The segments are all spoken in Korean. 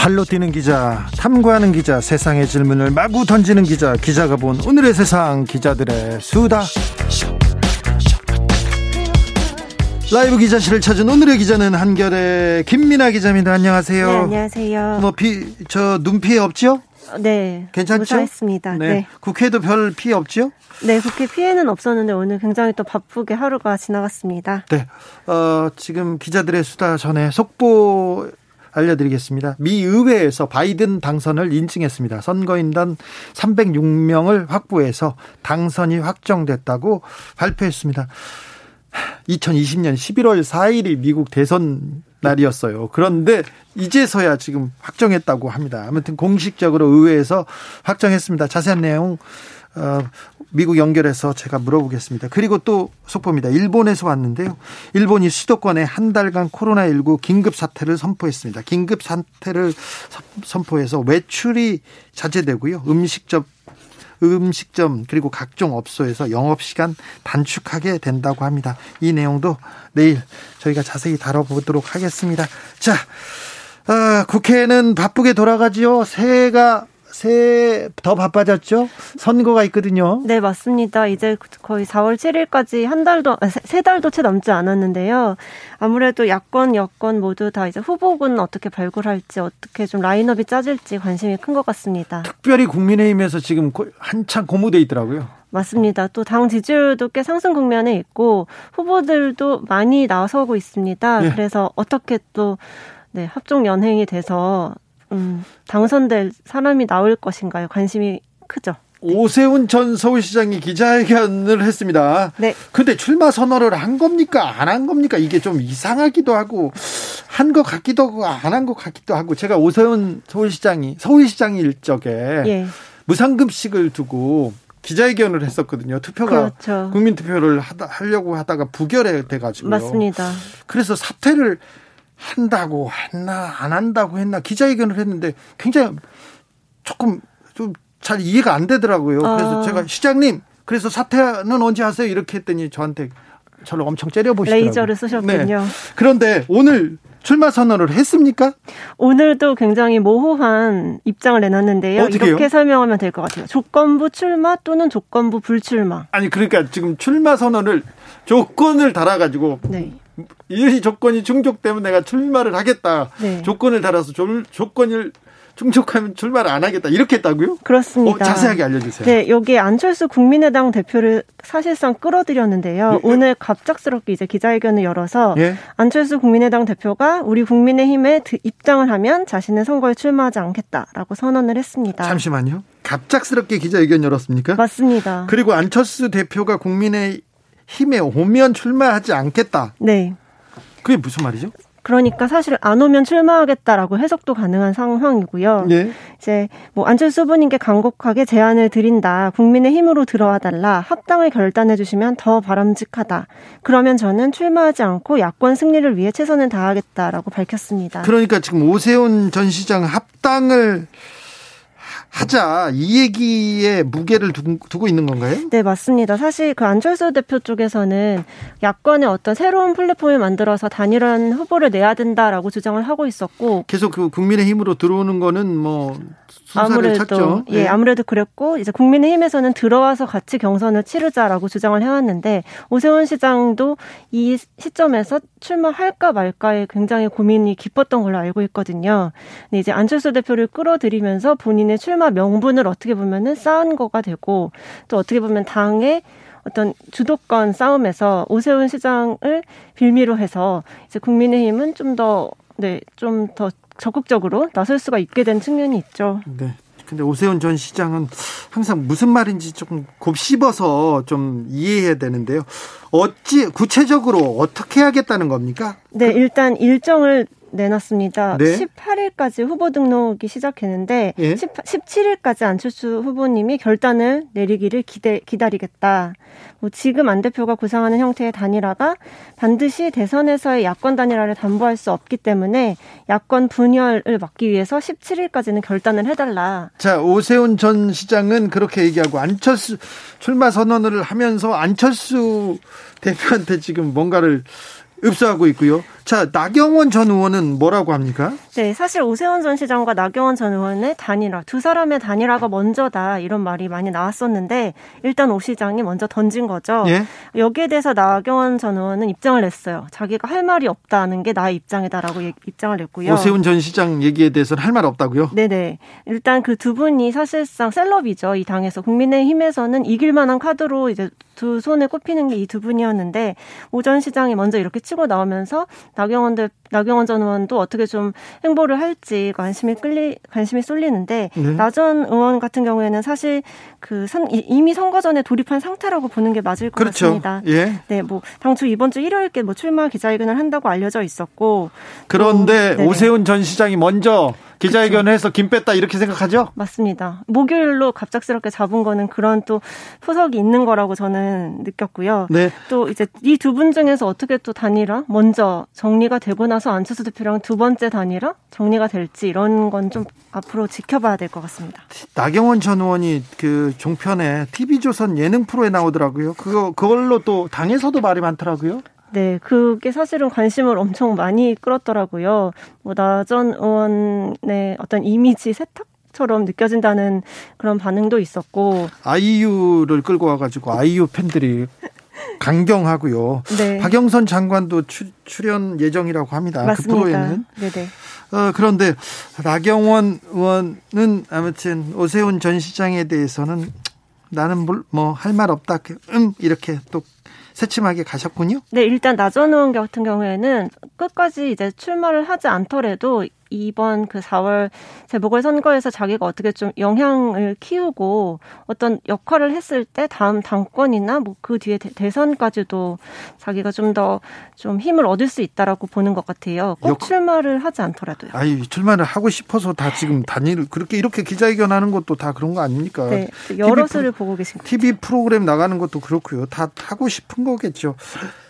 발로 뛰는 기자, 탐구하는 기자, 세상의 질문을 마구 던지는 기자, 기자가 본 오늘의 세상 기자들의 수다. 라이브 기자실을 찾은 오늘의 기자는 한결의 김민아 기자입니다. 안녕하세요. 네, 안녕하세요. 뭐 피, 저눈 피해 없죠? 네. 괜찮죠? 무사했습니다. 네. 네. 국회도 별 피해 없죠? 네, 국회 피해는 없었는데 오늘 굉장히 또 바쁘게 하루가 지나갔습니다. 네. 어, 지금 기자들의 수다 전에 속보 알려드리겠습니다. 미 의회에서 바이든 당선을 인증했습니다. 선거인단 306명을 확보해서 당선이 확정됐다고 발표했습니다. 2020년 11월 4일이 미국 대선 날이었어요. 그런데 이제서야 지금 확정했다고 합니다. 아무튼 공식적으로 의회에서 확정했습니다. 자세한 내용 어, 미국 연결해서 제가 물어보겠습니다. 그리고 또 속보입니다. 일본에서 왔는데요. 일본이 수도권에 한 달간 코로나19 긴급 사태를 선포했습니다. 긴급 사태를 선포해서 외출이 자제되고요. 음식점 음식점 그리고 각종 업소에서 영업 시간 단축하게 된다고 합니다. 이 내용도 내일 저희가 자세히 다뤄보도록 하겠습니다. 자, 어, 국회는 바쁘게 돌아가지요. 새해가 새해 더 바빠졌죠? 선거가 있거든요. 네, 맞습니다. 이제 거의 4월 7일까지 한 달도, 세 달도 채 넘지 않았는데요. 아무래도 야권, 여권 모두 다 이제 후보군 어떻게 발굴할지, 어떻게 좀 라인업이 짜질지 관심이 큰 것 같습니다. 특별히 국민의힘에서 지금 한창 고무돼 있더라고요. 맞습니다. 또 당 지지율도 꽤 상승 국면에 있고 후보들도 많이 나서고 있습니다. 네. 그래서 어떻게 또 네, 합종 연행이 돼서 음, 당선될 사람이 나올 것인가요? 관심이 크죠. 네. 오세훈 전 서울시장이 기자회견을 했습니다. 네. 근데 출마 선언을 한 겁니까? 안 한 겁니까? 이게 좀 이상하기도 하고, 한 것 같기도 하고, 안 한 것 같기도 하고, 제가 오세훈 서울시장이, 서울시장일 적에 예. 무상급식을 두고 기자회견을 했었거든요. 투표가 그렇죠. 국민 투표를 하다 하려고 하다가 부결해 돼 가지고요. 맞습니다. 그래서 사퇴를 한다고 했나 안 한다고 했나 기자회견을 했는데 굉장히 조금 좀 잘 이해가 안 되더라고요. 그래서 아. 제가 시장님 그래서 사퇴는 언제 하세요? 이렇게 했더니 저한테 저를 엄청 째려보시더라고요. 레이저를 쓰셨군요. 네. 그런데 오늘 출마 선언을 했습니까? 오늘도 굉장히 모호한 입장을 내놨는데요. 어떻게요? 이렇게 설명하면 될 것 같아요. 조건부 출마 또는 조건부 불출마. 아니 그러니까 지금 출마 선언을 조건을 달아가지고 네. 이 조건이 충족되면 내가 출마를 하겠다. 네. 조건을 달아서 조, 조건을 충족하면 출마를 안 하겠다. 이렇게 했다고요? 그렇습니다. 어, 자세하게 알려주세요. 네, 여기 안철수 국민의당 대표를 사실상 끌어들였는데요. 예? 오늘 갑작스럽게 이제 기자회견을 열어서 예? 안철수 국민의당 대표가 우리 국민의힘에 입장을 하면 자신은 선거에 출마하지 않겠다라고 선언을 했습니다. 잠시만요. 갑작스럽게 기자회견 열었습니까? 맞습니다. 그리고 안철수 대표가 국민의 힘에 오면 출마하지 않겠다. 네. 그게 무슨 말이죠? 그러니까 사실 안 오면 출마하겠다라고 해석도 가능한 상황이고요. 네. 이제 뭐 안철수 후보님께 간곡하게 제안을 드린다. 국민의 힘으로 들어와 달라. 합당을 결단해 주시면 더 바람직하다. 그러면 저는 출마하지 않고 야권 승리를 위해 최선을 다하겠다라고 밝혔습니다. 그러니까 지금 오세훈 전 시장 합당을 하자 이 얘기에 무게를 두고 있는 건가요? 네 맞습니다. 사실 그 안철수 대표 쪽에서는 야권의 어떤 새로운 플랫폼을 만들어서 단일한 후보를 내야 된다라고 주장을 하고 있었고 계속 그 국민의힘으로 들어오는 거는 뭐 아무래도. 예 네. 아무래도 그랬고 이제 국민의힘에서는 들어와서 같이 경선을 치르자라고 주장을 해왔는데 오세훈 시장도 이 시점에서 출마할까 말까에 굉장히 고민이 깊었던 걸로 알고 있거든요. 근데 이제 안철수 대표를 끌어들이면서 본인의 출마 출마 명분을 어떻게 보면은 쌓은 거가 되고 또 어떻게 보면 당의 어떤 주도권 싸움에서 오세훈 시장을 빌미로 해서 이제 국민의힘은 좀 더 네, 좀더 적극적으로 나설 수가 있게 된 측면이 있죠. 네. 근데 오세훈 전 시장은 항상 무슨 말인지 조금 곱씹어서 좀 이해해야 되는데요. 어찌 구체적으로 어떻게 하겠다는 겁니까? 네, 일단 일정을 내놨습니다. 네. 18일까지 후보 등록이 시작했는데 예? 10, 17일까지 안철수 후보님이 결단을 내리기를 기대, 기다리겠다. 뭐 지금 안 대표가 구상하는 형태의 단일화가 반드시 대선에서의 야권 단일화를 담보할 수 없기 때문에 야권 분열을 막기 위해서 17일까지는 결단을 해달라. 자 오세훈 전 시장은 그렇게 얘기하고 안철수 출마 선언을 하면서 안철수 대표한테 지금 뭔가를 읍소하고 있고요. 자, 나경원 전 의원은 뭐라고 합니까? 네, 사실 오세훈 전 시장과 나경원 전 의원의 단일화, 두 사람의 단일화가 먼저다 이런 말이 많이 나왔었는데 일단 오 시장이 먼저 던진 거죠. 예? 여기에 대해서 나경원 전 의원은 입장을 냈어요. 자기가 할 말이 없다는 게 나의 입장이다라고 입장을 냈고요. 오세훈 전 시장 얘기에 대해서는 할 말 없다고요? 네 네. 일단 그 두 분이 사실상 셀럽이죠. 이 당에서 국민의힘에서는 이길 만한 카드로 이제 두 손에 꼽히는 게 이 두 분이었는데 오 전 시장이 먼저 이렇게 치고 나오면서 나경원 대 나경원 전 의원도 어떻게 좀 행보를 할지 관심이 끌리 관심이 쏠리는데 네. 나전 의원 같은 경우에는 사실 그 선, 이미 선거 전에 돌입한 상태라고 보는 게 맞을 것 그렇죠. 같습니다. 예. 네, 뭐 당초 이번 주 일요일께 뭐 출마 기자회견을 한다고 알려져 있었고 그런데 또, 오세훈 전 시장이 먼저 기자회견을 해서 김 뺐다 이렇게 생각하죠? 맞습니다. 목요일로 갑작스럽게 잡은 거는 그런 또 포석이 있는 거라고 저는 느꼈고요. 네. 또 이제 이 두 분 중에서 어떻게 또 단일화 먼저 정리가 되고 나서 안철수 대표랑 두 번째 단일화 정리가 될지 이런 건 좀 앞으로 지켜봐야 될 것 같습니다. 나경원 전 의원이 그 종편에 TV조선 예능 프로에 나오더라고요. 그거 그걸로 또 당에서도 말이 많더라고요. 네, 그게 사실은 관심을 엄청 많이 끌었더라고요. 뭐, 나전 의원의 어떤 이미지 세탁? 처럼 느껴진다는 그런 반응도 있었고 아이유를 끌고 와가지고 아이유 팬들이 강경하고요. 네. 박영선 장관도 출, 연 예정이라고 합니다. 그 맞습니다. 그 프로에는. 네네. 어, 그런데 나경원 의원은 아무튼 오세훈 전 시장에 대해서는 나는 뭐 할 말 없다. 음 이렇게 또 새침하게 가셨군요. 네, 일단 나전 의원 같은 경우에는 끝까지 이제 출마를 하지 않더라도 이번 그 4월 재보궐 선거에서 자기가 어떻게 좀 영향을 키우고 어떤 역할을 했을 때 다음 당권이나 뭐 그 뒤에 대, 선까지도 자기가 좀 더좀 좀 힘을 얻을 수 있다라고 보는 것 같아요. 꼭 역... 출마를 하지 않더라도요. 아니 출마를 하고 싶어서 다 지금 단일 그렇게 이렇게 기자회견하는 것도 다 그런 거 아닙니까? 네, 여러 수를 보고 계신 거죠. TV 프로그램 나가는 것도 그렇고요. 다 하고 싶은 거겠죠.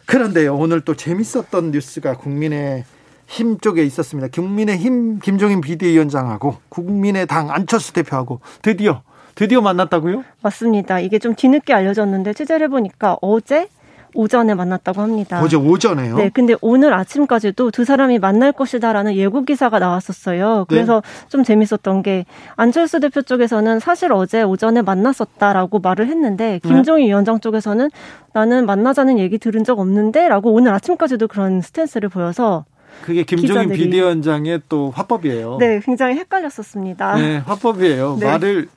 그런데요 오늘 또 재밌었던 뉴스가 국민의 힘 쪽에 있었습니다. 국민의힘 김종인 비대위원장하고 국민의당 안철수 대표하고 드디어 드디어 만났다고요? 맞습니다. 이게 좀 뒤늦게 알려졌는데 취재를 해보니까 어제 오전에 만났다고 합니다. 어제 오전에요? 네, 근데 오늘 아침까지도 두 사람이 만날 것이다라는 예고 기사가 나왔었어요. 그래서 네. 좀 재밌었던 게 안철수 대표 쪽에서는 사실 어제 오전에 만났었다라고 말을 했는데 네. 김종인 네. 위원장 쪽에서는 나는 만나자는 얘기 들은 적 없는데라고 오늘 아침까지도 그런 스탠스를 보여서 그게 김종인 기자들이. 비대위원장의 또 화법이에요. 네, 굉장히 헷갈렸었습니다. 네, 화법이에요. 네. 말을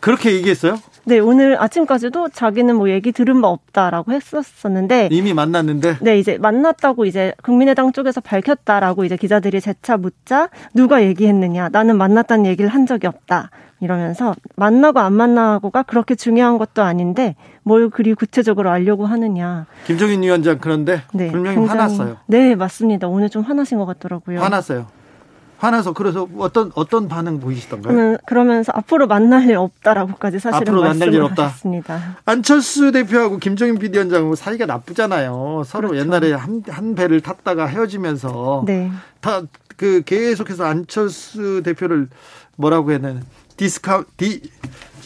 그렇게 얘기했어요? 네, 오늘 아침까지도 자기는 뭐 얘기 들은 바 없다라고 했었었는데 이미 만났는데 네, 이제 만났다고 이제 국민의당 쪽에서 밝혔다라고 이제 기자들이 재차 묻자 누가 얘기했느냐? 나는 만났다는 얘기를 한 적이 없다. 이러면서 만나고 안 만나고가 그렇게 중요한 것도 아닌데 뭘 그리 구체적으로 알려고 하느냐. 김종인 위원장 그런데 네, 분명히 굉장히, 화났어요. 네, 맞습니다. 오늘 좀 화나신 것 같더라고요. 화났어요. 화나서 그래서 어떤 어떤 반응 보이시던가요? 그러면, 그러면서 앞으로 만날 일 없다라고까지 사실은 앞으로 만날 일 없다. 하셨습니다. 안철수 대표하고 김종인 비대위원장하고 사이가 나쁘잖아요. 서로 그렇죠. 옛날에 한, 한 배를 탔다가 헤어지면서 네. 다그 계속해서 안철수 대표를 뭐라고 해야 되나 디스카 디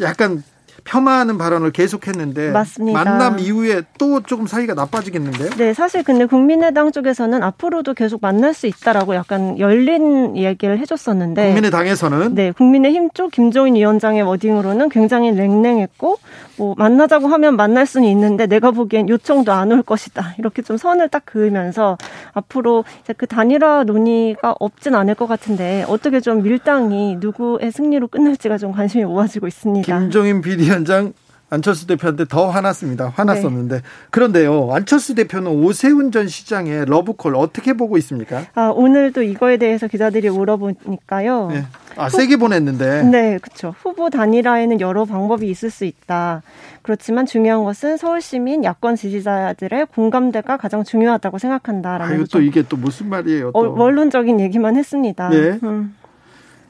약간 폄하하는 발언을 계속했는데 맞습니다. 만남 이후에 또 조금 사이가 나빠지겠는데요? 네, 사실 근데 국민의당 쪽에서는 앞으로도 계속 만날 수 있다라고 약간 열린 얘기를 해줬었는데 국민의당에서는 네, 국민의힘 쪽 김종인 위원장의 워딩으로는 굉장히 냉랭했고 뭐 만나자고 하면 만날 수는 있는데 내가 보기엔 요청도 안 올 것이다 이렇게 좀 선을 딱 그으면서 앞으로 이제 그 단일화 논의가 없진 않을 것 같은데 어떻게 좀 밀당이 누구의 승리로 끝날지가 좀 관심이 모아지고 있습니다. 김종인 비디 언장 안철수 대표한테 더 화났습니다. 화났었는데 네. 그런데요 안철수 대표는 오세훈 전 시장의 러브콜 어떻게 보고 있습니까? 아 오늘도 이거에 대해서 기자들이 물어보니까요. 네. 아 세게 보냈는데. 네, 그렇죠. 후보 단일화에는 여러 방법이 있을 수 있다. 그렇지만 중요한 것은 서울 시민 야권 지지자들의 공감대가 가장 중요하다고 생각한다라는. 아유, 또 이게 또 무슨 말이에요? 또. 어, 원론적인 얘기만 했습니다. 네. 음.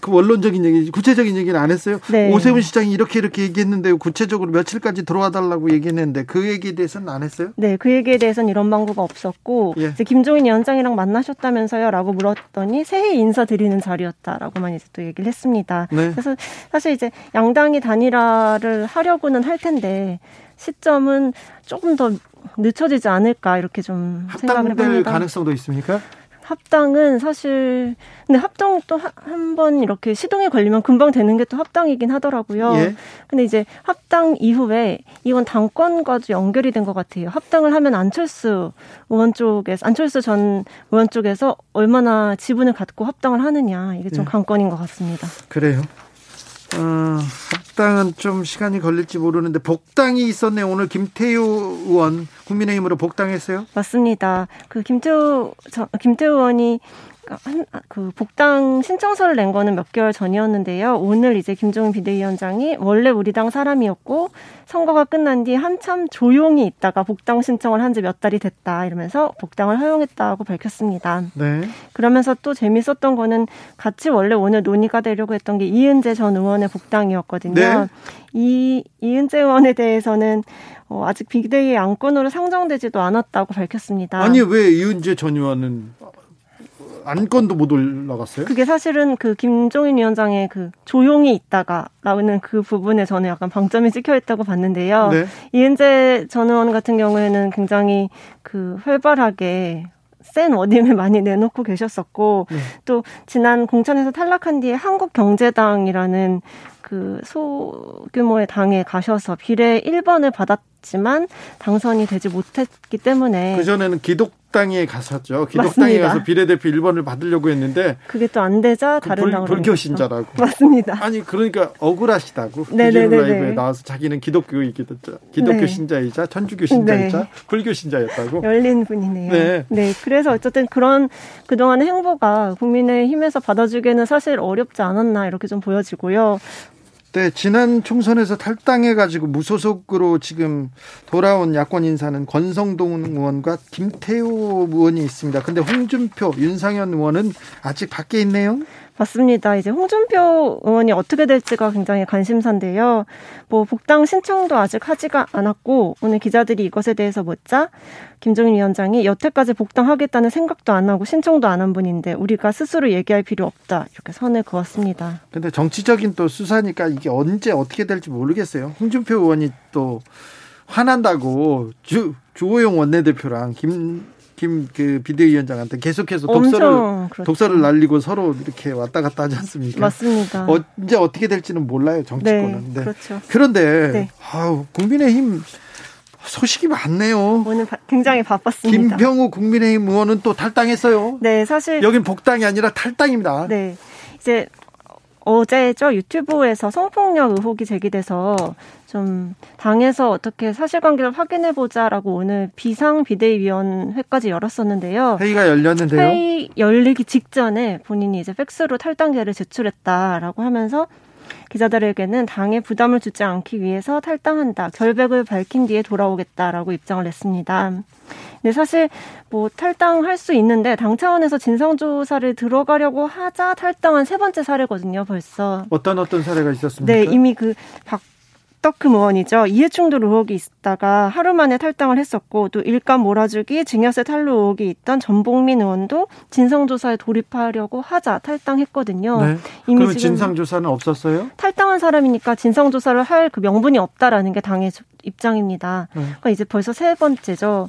그 원론적인 얘기, 구체적인 얘기는 안 했어요. 네. 오세훈 시장이 이렇게 이렇게 얘기했는데 구체적으로 며칠까지 들어와 달라고 얘기했는데 그 얘기에 대해서는 안 했어요? 네, 그 얘기에 대해서는 이런 방구가 없었고 예. 이제 김종인 위원장이랑 만나셨다면서요라고 물었더니 새해 인사 드리는 자리였다라고만 이제 또 얘기를 했습니다. 네. 그래서 사실 이제 양당이 단일화를 하려고는 할 텐데 시점은 조금 더 늦춰지지 않을까 이렇게 좀 생각을 해봅니다. 가능성도 있습니까? 합당은 사실 근데 합당 또 한 번 이렇게 시동이 걸리면 금방 되는 게 또 합당이긴 하더라고요. 예. 근데 이제 합당 이후에 이건 당권과도 연결이 된 것 같아요. 합당을 하면 안철수 의원 쪽에서 안철수 전 의원 쪽에서 얼마나 지분을 갖고 합당을 하느냐 이게 좀 예. 관건인 것 같습니다. 그래요. 어, 합당은 좀 시간이 걸릴지 모르는데 복당이 있었네 오늘 김태우 의원 국민의힘으로 복당했어요? 맞습니다. 그 김태우 저, 김태우 의원이 한, 그 복당 신청서를 낸 거는 몇 개월 전이었는데요. 오늘 이제 김종인 비대위원장이 원래 우리 당 사람이었고 선거가 끝난 뒤 한참 조용히 있다가 복당 신청을 한 지 몇 달이 됐다 이러면서 복당을 허용했다고 밝혔습니다. 네. 그러면서 또 재밌었던 거는 같이 원래 오늘 논의가 되려고 했던 게 이은재 전 의원의 복당이었거든요. 네. 이 이은재 의원에 대해서는 어, 아직 비대위 안건으로 상정되지도 않았다고 밝혔습니다. 아니 왜 이은재 전 의원은 안건도 못 올라갔어요? 그게 사실은 그 김종인 위원장의 그 조용히 있다가 나오는 그 부분에 저는 약간 방점이 찍혀 있다고 봤는데요. 네. 이은재 전 의원 같은 경우에는 굉장히 그 활발하게 센 워딩을 많이 내놓고 계셨었고 네. 또 지난 공천에서 탈락한 뒤에 한국경제당이라는 그 소규모의 당에 가셔서 비례 1번을 받았 지만 당선이 되지 못했기 때문에 그 전에는 기독당에 갔었죠. 기독당에 맞습니다. 가서 비례대표 1번을 받으려고 했는데 그게 또 안 되자 그 다른 그 당으로 불교 신자라고. 맞습니다. 아니 그러니까 억울하시다고. 네네네 라이브에 나와서 자기는 기독교이기도 기독교 네. 신자이자 천주교 신자이자 네. 불교 신자였다고. 열린 분이네요. 네. 네. 그래서 어쨌든 그런 그동안의 행보가 국민의힘에서 받아주기에는 사실 어렵지 않았나 이렇게 좀 보여지고요. 네, 지난 총선에서 탈당해가지고 무소속으로 지금 돌아온 야권 인사는 권성동 의원과 김태호 의원이 있습니다. 근데 홍준표, 윤상현 의원은 아직 밖에 있네요. 맞습니다. 이제 홍준표 의원이 어떻게 될지가 굉장히 관심사인데요. 뭐 복당 신청도 아직 하지가 않았고 오늘 기자들이 이것에 대해서 묻자 김정인 위원장이 여태까지 복당하겠다는 생각도 안 하고 신청도 안 한 분인데 우리가 스스로 얘기할 필요 없다 이렇게 선을 그었습니다. 근데 정치적인 또 수사니까 이게 언제 어떻게 될지 모르겠어요. 홍준표 의원이 또 화난다고 주 주호영 원내대표랑 김 김그 비대위원장한테 계속해서 독서를 그렇죠. 독서를 날리고 서로 이렇게 왔다 갔다 하지 않습니까? 맞습니다. 어, 이제 어떻게 될지는 몰라요 정치권은. 네, 네. 그렇죠. 그런데 네. 아우 국민의힘 소식이 많네요. 오늘 바, 굉장히 바빴습니다. 김병우 국민의힘 의원은 또 탈당했어요. 네, 사실 여긴 복당이 아니라 탈당입니다. 네, 이제 어제죠 유튜브에서 성폭력 의혹이 제기돼서 좀 당에서 어떻게 사실관계를 확인해 보자라고 오늘 비상 비대위원회까지 열었었는데요. 회의가 열렸는데요. 회의 열리기 직전에 본인이 이제 팩스로 탈당계를 제출했다라고 하면서 기자들에게는 당에 부담을 주지 않기 위해서 탈당한다. 결백을 밝힌 뒤에 돌아오겠다라고 입장을 냈습니다. 근데 사실 뭐 탈당할 수 있는데 당 차원에서 진상조사를 들어가려고 하자 탈당한 세 번째 사례거든요, 벌써. 어떤 어떤 사례가 있었습니까? 네, 이미 그 박 떡크 의원이죠. 이해충돌 의혹이 있다가 하루 만에 탈당을 했었고 또 일감 몰아주기, 증여세 탈루 의혹이 있던 전봉민 의원도 진상조사에 돌입하려고 하자 탈당했거든요. 네. 이미 그럼 진상조사는 없었어요? 탈당한 사람이니까 진상조사를 할 그 명분이 없다라는 게 당의 입장입니다. 네. 그러니까 이제 벌써 세 번째죠.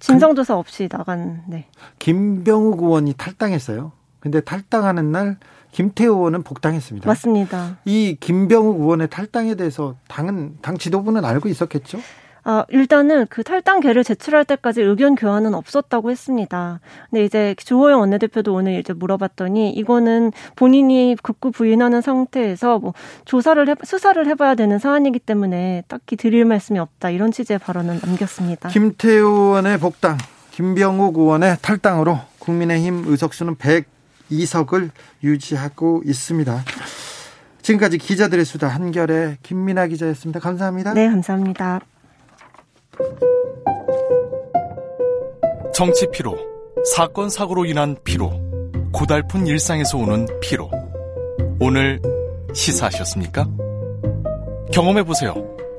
진상조사 없이 나간. 네. 김병욱 의원이 탈당했어요. 근데 탈당하는 날 김태호 의원은 복당했습니다. 맞습니다. 이 김병욱 의원의 탈당에 대해서 당은 당 지도부는 알고 있었겠죠? 아, 일단은 그 탈당계를 제출할 때까지 의견 교환은 없었다고 했습니다. 근데 이제 주호영 원내대표도 오늘 이제 물어봤더니 이거는 본인이 극구 부인하는 상태에서 뭐 조사를 해, 수사를 해봐야 되는 사안이기 때문에 딱히 드릴 말씀이 없다 이런 취지의 발언은 남겼습니다. 김태호 의원의 복당, 김병욱 의원의 탈당으로 국민의힘 의석수는 102석을 유지하고 있습니다. 지금까지 기자들의 수다 한결의 김민아 기자였습니다. 감사합니다. 네, 감사합니다. 정치 피로, 사건 사고로 인한 피로, 고달픈 일상에서 오는 피로. 오늘 시사하셨습니까? 경험해 보세요.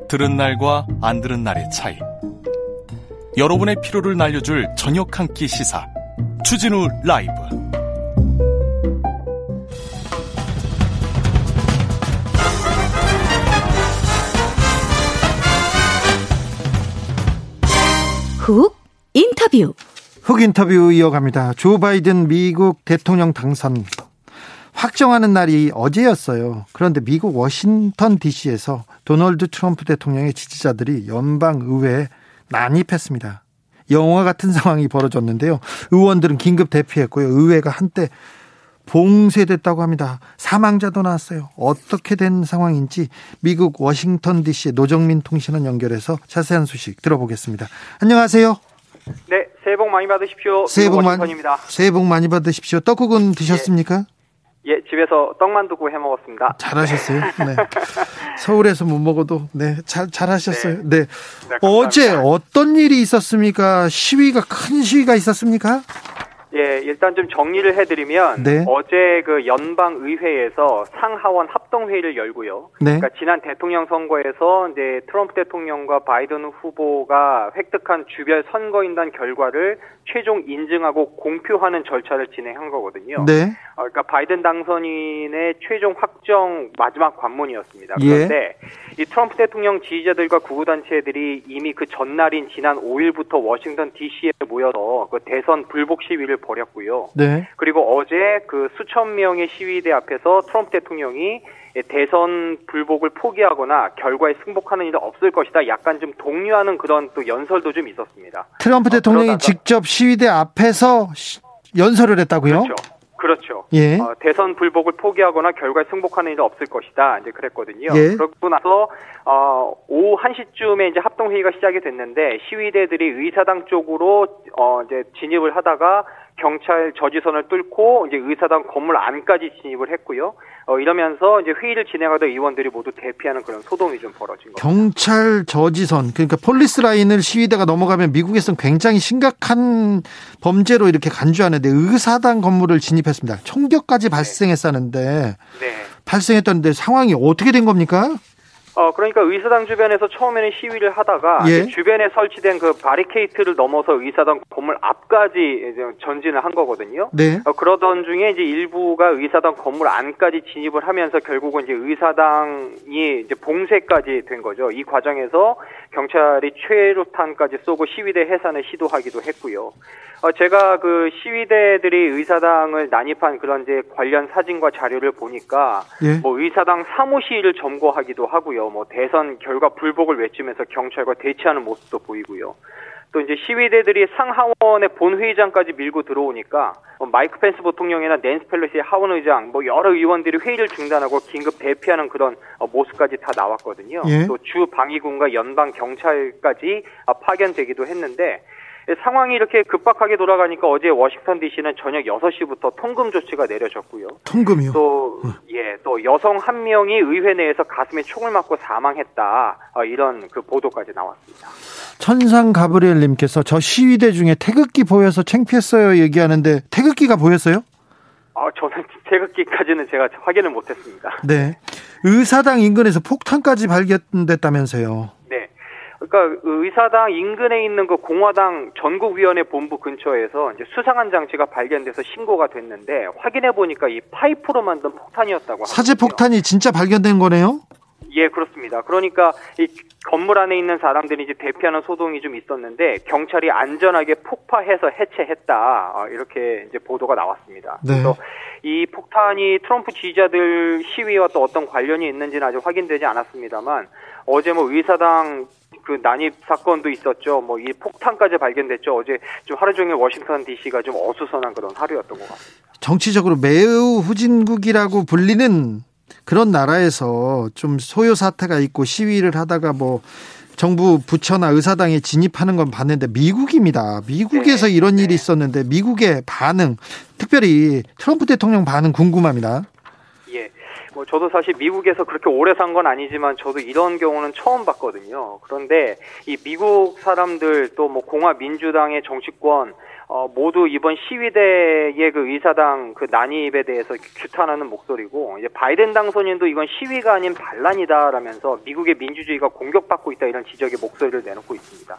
들은 날과 안 들은 날의 차이. 여러분의 피로를 날려줄 저녁 한 끼 시사. 추진우 라이브. 훅 인터뷰. 훅 인터뷰 이어갑니다. 조 바이든 미국 대통령 당선 확정하는 날이 어제였어요. 그런데 미국 워싱턴 DC에서 도널드 트럼프 대통령의 지지자들이 연방 의회에 난입했습니다. 영화 같은 상황이 벌어졌는데요. 의원들은 긴급 대피했고요. 의회가 한때 봉쇄됐다고 합니다. 사망자도 나왔어요. 어떻게 된 상황인지 미국 워싱턴 DC 노정민 통신원 연결해서 자세한 소식 들어보겠습니다. 안녕하세요. 네, 새해 복 많이 받으십시오. 새해 복 많이 새해 복 많이 받으십시오. 떡국은 드셨습니까? 예, 예 집에서 떡만 두고 해 먹었습니다. 잘하셨어요. 네. 서울에서 못 먹어도 네, 잘 잘하셨어요. 네. 네. 네 어제 어떤 일이 있었습니까? 시위가 큰 시위가 있었습니까? 예, 일단 좀 정리를 해드리면 네. 어제 그 연방 의회에서 상하원 합동 회의를 열고요. 네. 그러니까 지난 대통령 선거에서 이제 트럼프 대통령과 바이든 후보가 획득한 주별 선거인단 결과를 최종 인증하고 공표하는 절차를 진행한 거거든요. 네. 어, 그러니까 바이든 당선인의 최종 확정 마지막 관문이었습니다. 예. 그런데 예. 이 트럼프 대통령 지지자들과 구구 단체들이 이미 그 전날인 지난 5일부터 워싱턴 D.C.에 모여서 그 대선 불복 시위를 벌였고요. 네. 그리고 어제 그 수천 명의 시위대 앞에서 트럼프 대통령이 대선 불복을 포기하거나 결과에 승복하는 일은 없을 것이다. 약간 좀 독려하는 그런 또 연설도 좀 있었습니다. 트럼프 어, 대통령이 직접 시위대 앞에서 연설을 했다고요? 그렇죠. 그렇죠. 예. 어, 대선 불복을 포기하거나 결과에 승복하는 일은 없을 것이다. 이제 그랬거든요. 예. 그러고 나서 어, 오후 1시쯤에 이제 합동 회의가 시작이 됐는데 시위대들이 의사당 쪽으로 어, 이제 진입을 하다가 경찰 저지선을 뚫고 이제 의사당 건물 안까지 진입을 했고요. 어, 이러면서 이제 회의를 진행하던 의원들이 모두 대피하는 그런 소동이 좀 벌어진 거죠. 경찰 저지선 그러니까 police line을 시위대가 넘어가면 미국에서는 굉장히 심각한 범죄로 이렇게 간주하는데 의사당 건물을 진입했습니다. 총격까지 네. 발생했었는데 네. 발생했다는데 상황이 어떻게 된 겁니까? 어, 그러니까 의사당 주변에서 처음에는 시위를 하다가 예. 주변에 설치된 그 바리케이트를 넘어서 의사당 건물 앞까지 전진을 한 거거든요. 네. 어, 그러던 중에 이제 일부가 의사당 건물 안까지 진입을 하면서 결국은 이제 의사당이 이제 봉쇄까지 된 거죠. 이 과정에서 경찰이 최루탄까지 쏘고 시위대 해산을 시도하기도 했고요. 어, 제가 그 시위대들이 의사당을 난입한 그런 이제 관련 사진과 자료를 보니까 예. 뭐 의사당 사무실을 점거하기도 하고요. 뭐 대선 결과 불복을 외치면서 경찰과 대치하는 모습도 보이고요. 또 이제 시위대들이 상하원의 본회의장까지 밀고 들어오니까 뭐 마이크 펜스 부통령이나 낸스 펠로시의 하원 의장, 뭐 여러 의원들이 회의를 중단하고 긴급 대피하는 그런 어, 모습까지 다 나왔거든요. 예. 또주 방위군과 연방 경찰까지 어, 파견되기도 했는데 상황이 이렇게 급박하게 돌아가니까 어제 워싱턴 DC는 저녁 6시부터 통금 조치가 내려졌고요. 통금이요? 또, 예, 또 여성 한 명이 의회 내에서 가슴에 총을 맞고 사망했다. 어, 이런 그 보도까지 나왔습니다. 천상 가브리엘님께서 저 시위대 중에 태극기 보여서 창피했어요 얘기하는데 태극기가 보였어요? 아, 저는 태극기까지는 제가 확인을 못했습니다. 네. 의사당 인근에서 폭탄까지 발견됐다면서요. 그러니까 의사당 인근에 있는 그 공화당 전국위원회 본부 근처에서 이제 수상한 장치가 발견돼서 신고가 됐는데 확인해 보니까 이 파이프로 만든 폭탄이었다고. 사제 폭탄이 진짜 발견된 거네요? 예, 그렇습니다. 그러니까 이 건물 안에 있는 사람들이 이제 대피하는 소동이 좀 있었는데 경찰이 안전하게 폭파해서 해체했다 어, 이렇게 이제 보도가 나왔습니다. 네. 그래서 이 폭탄이 트럼프 지지자들 시위와 또 어떤 관련이 있는지는 아직 확인되지 않았습니다만 어제 뭐 의사당 그 난입 사건도 있었죠. 뭐 이 폭탄까지 발견됐죠. 어제 좀 하루 종일 워싱턴 D.C.가 좀 어수선한 그런 하루였던 것 같습니다. 정치적으로 매우 후진국이라고 불리는 그런 나라에서 좀 소요 사태가 있고 시위를 하다가 뭐 정부 부처나 의사당에 진입하는 건 봤는데 미국입니다. 미국에서 네, 이런 일이 네. 있었는데 미국의 반응, 특별히 트럼프 대통령 반응 궁금합니다. 예. 뭐 저도 사실 미국에서 그렇게 오래 산 건 아니지만 저도 이런 경우는 처음 봤거든요. 그런데 이 미국 사람들 또 뭐 공화 민주당의 정치권 어, 모두 이번 시위대의 그 의사당 그 난입에 대해서 규탄하는 목소리고 이제 바이든 당선인도 이건 시위가 아닌 반란이다라면서 미국의 민주주의가 공격받고 있다 이런 지적의 목소리를 내놓고 있습니다.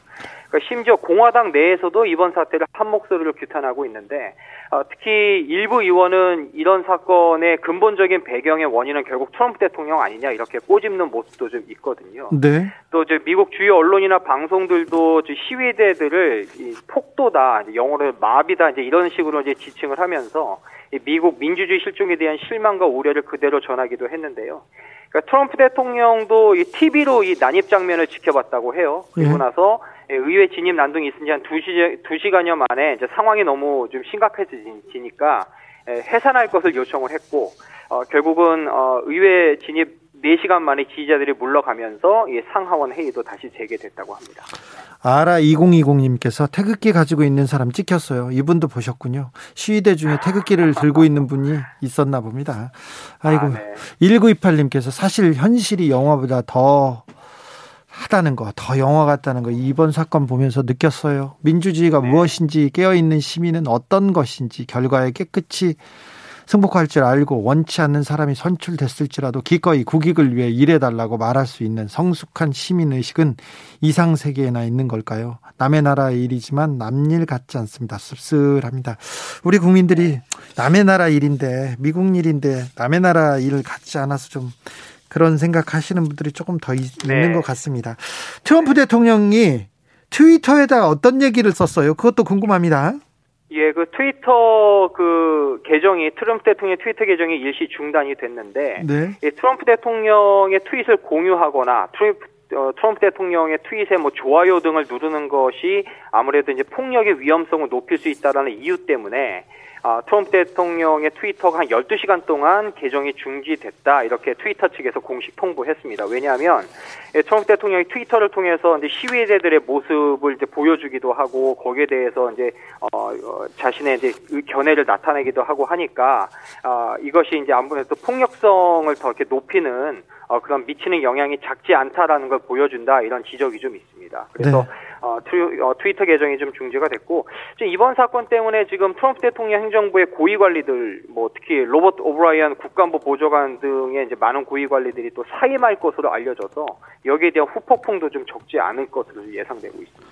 그러니까 심지어 공화당 내에서도 이번 사태를 한 목소리로 규탄하고 있는데 어, 특히 일부 의원은 이런 사건의 근본적인 배경의 원인은 결국 트럼프 대통령 아니냐 이렇게 꼬집는 모습도 좀 있거든요. 네. 또 이제 미국 주요 언론이나 방송들도 시위대들을 폭도다 영어로 그 마비다 이제 이런 식으로 이제 지칭을 하면서 미국 민주주의 실종에 대한 실망과 우려를 그대로 전하기도 했는데요. 그러니까 트럼프 대통령도 이 TV로 이 난입 장면을 지켜봤다고 해요. 그리고 예. 나서 의회 진입 난동이 있은 지한 2시, 2시간여 만에 이제 상황이 너무 좀 심각해지니까 해산할 것을 요청을 했고, 어, 결국은, 어, 의회 진입 4시간 만에 지지자들이 물러가면서 이 상하원 회의도 다시 재개됐다고 합니다. 아라 2020님께서 태극기 가지고 있는 사람 찍혔어요. 이분도 보셨군요. 시위대 중에 태극기를 들고 있는 분이 있었나 봅니다. 아이고. 아, 네. 1928님께서 사실 현실이 영화보다 더 하다는 거, 더 영화 같다는 거 이번 사건 보면서 느꼈어요. 민주주의가 네. 무엇인지 깨어있는 시민은 어떤 것인지 결과에 깨끗이 승복할 줄 알고 원치 않는 사람이 선출됐을지라도 기꺼이 국익을 위해 일해달라고 말할 수 있는 성숙한 시민의식은 이상 세계에나 있는 걸까요? 남의 나라의 일이지만 남일 같지 않습니다. 씁쓸합니다. 우리 국민들이 남의 나라 일인데 미국 일인데 남의 나라 일을 갖지 않아서 좀 그런 생각하시는 분들이 조금 더 있는 네. 것 같습니다. 트럼프 대통령이 트위터에다 어떤 얘기를 썼어요? 그것도 궁금합니다. 예, 그 트위터 그 계정이 트럼프 대통령의 트위터 계정이 일시 중단이 됐는데 네. 예, 트럼프 대통령의 트윗을 공유하거나 트럼프 어, 트럼프 대통령의 트윗에 뭐 좋아요 등을 누르는 것이 아무래도 이제 폭력의 위험성을 높일 수 있다라는 이유 때문에 아, 트럼프 대통령의 트위터가 한 12시간 동안 계정이 중지됐다. 이렇게 트위터 측에서 공식 통보했습니다. 왜냐하면 예, 트럼프 대통령이 트위터를 통해서 이제 시위대들의 모습을 이제 보여주기도 하고 거기에 대해서 이제 어, 어 자신의 이제 견해를 나타내기도 하고 하니까 어, 이것이 이제 아무래도 폭력성을 더 이렇게 높이는 어, 그런 미치는 영향이 작지 않다라는 걸 보여준다 이런 지적이 좀 있습니다. 그래서 네. 어, 트위, 어, 트위터 계정이 좀 중지가 됐고 이번 사건 때문에 지금 트럼프 대통령 행정부의 고위 관리들 뭐 특히 로버트 오브라이언 국가안보 보좌관 등의 이제 많은 고위 관리들이 또 사임할 것으로 알려져서 여기에 대한 후폭풍도 좀 적지 않을 것으로 예상되고 있습니다.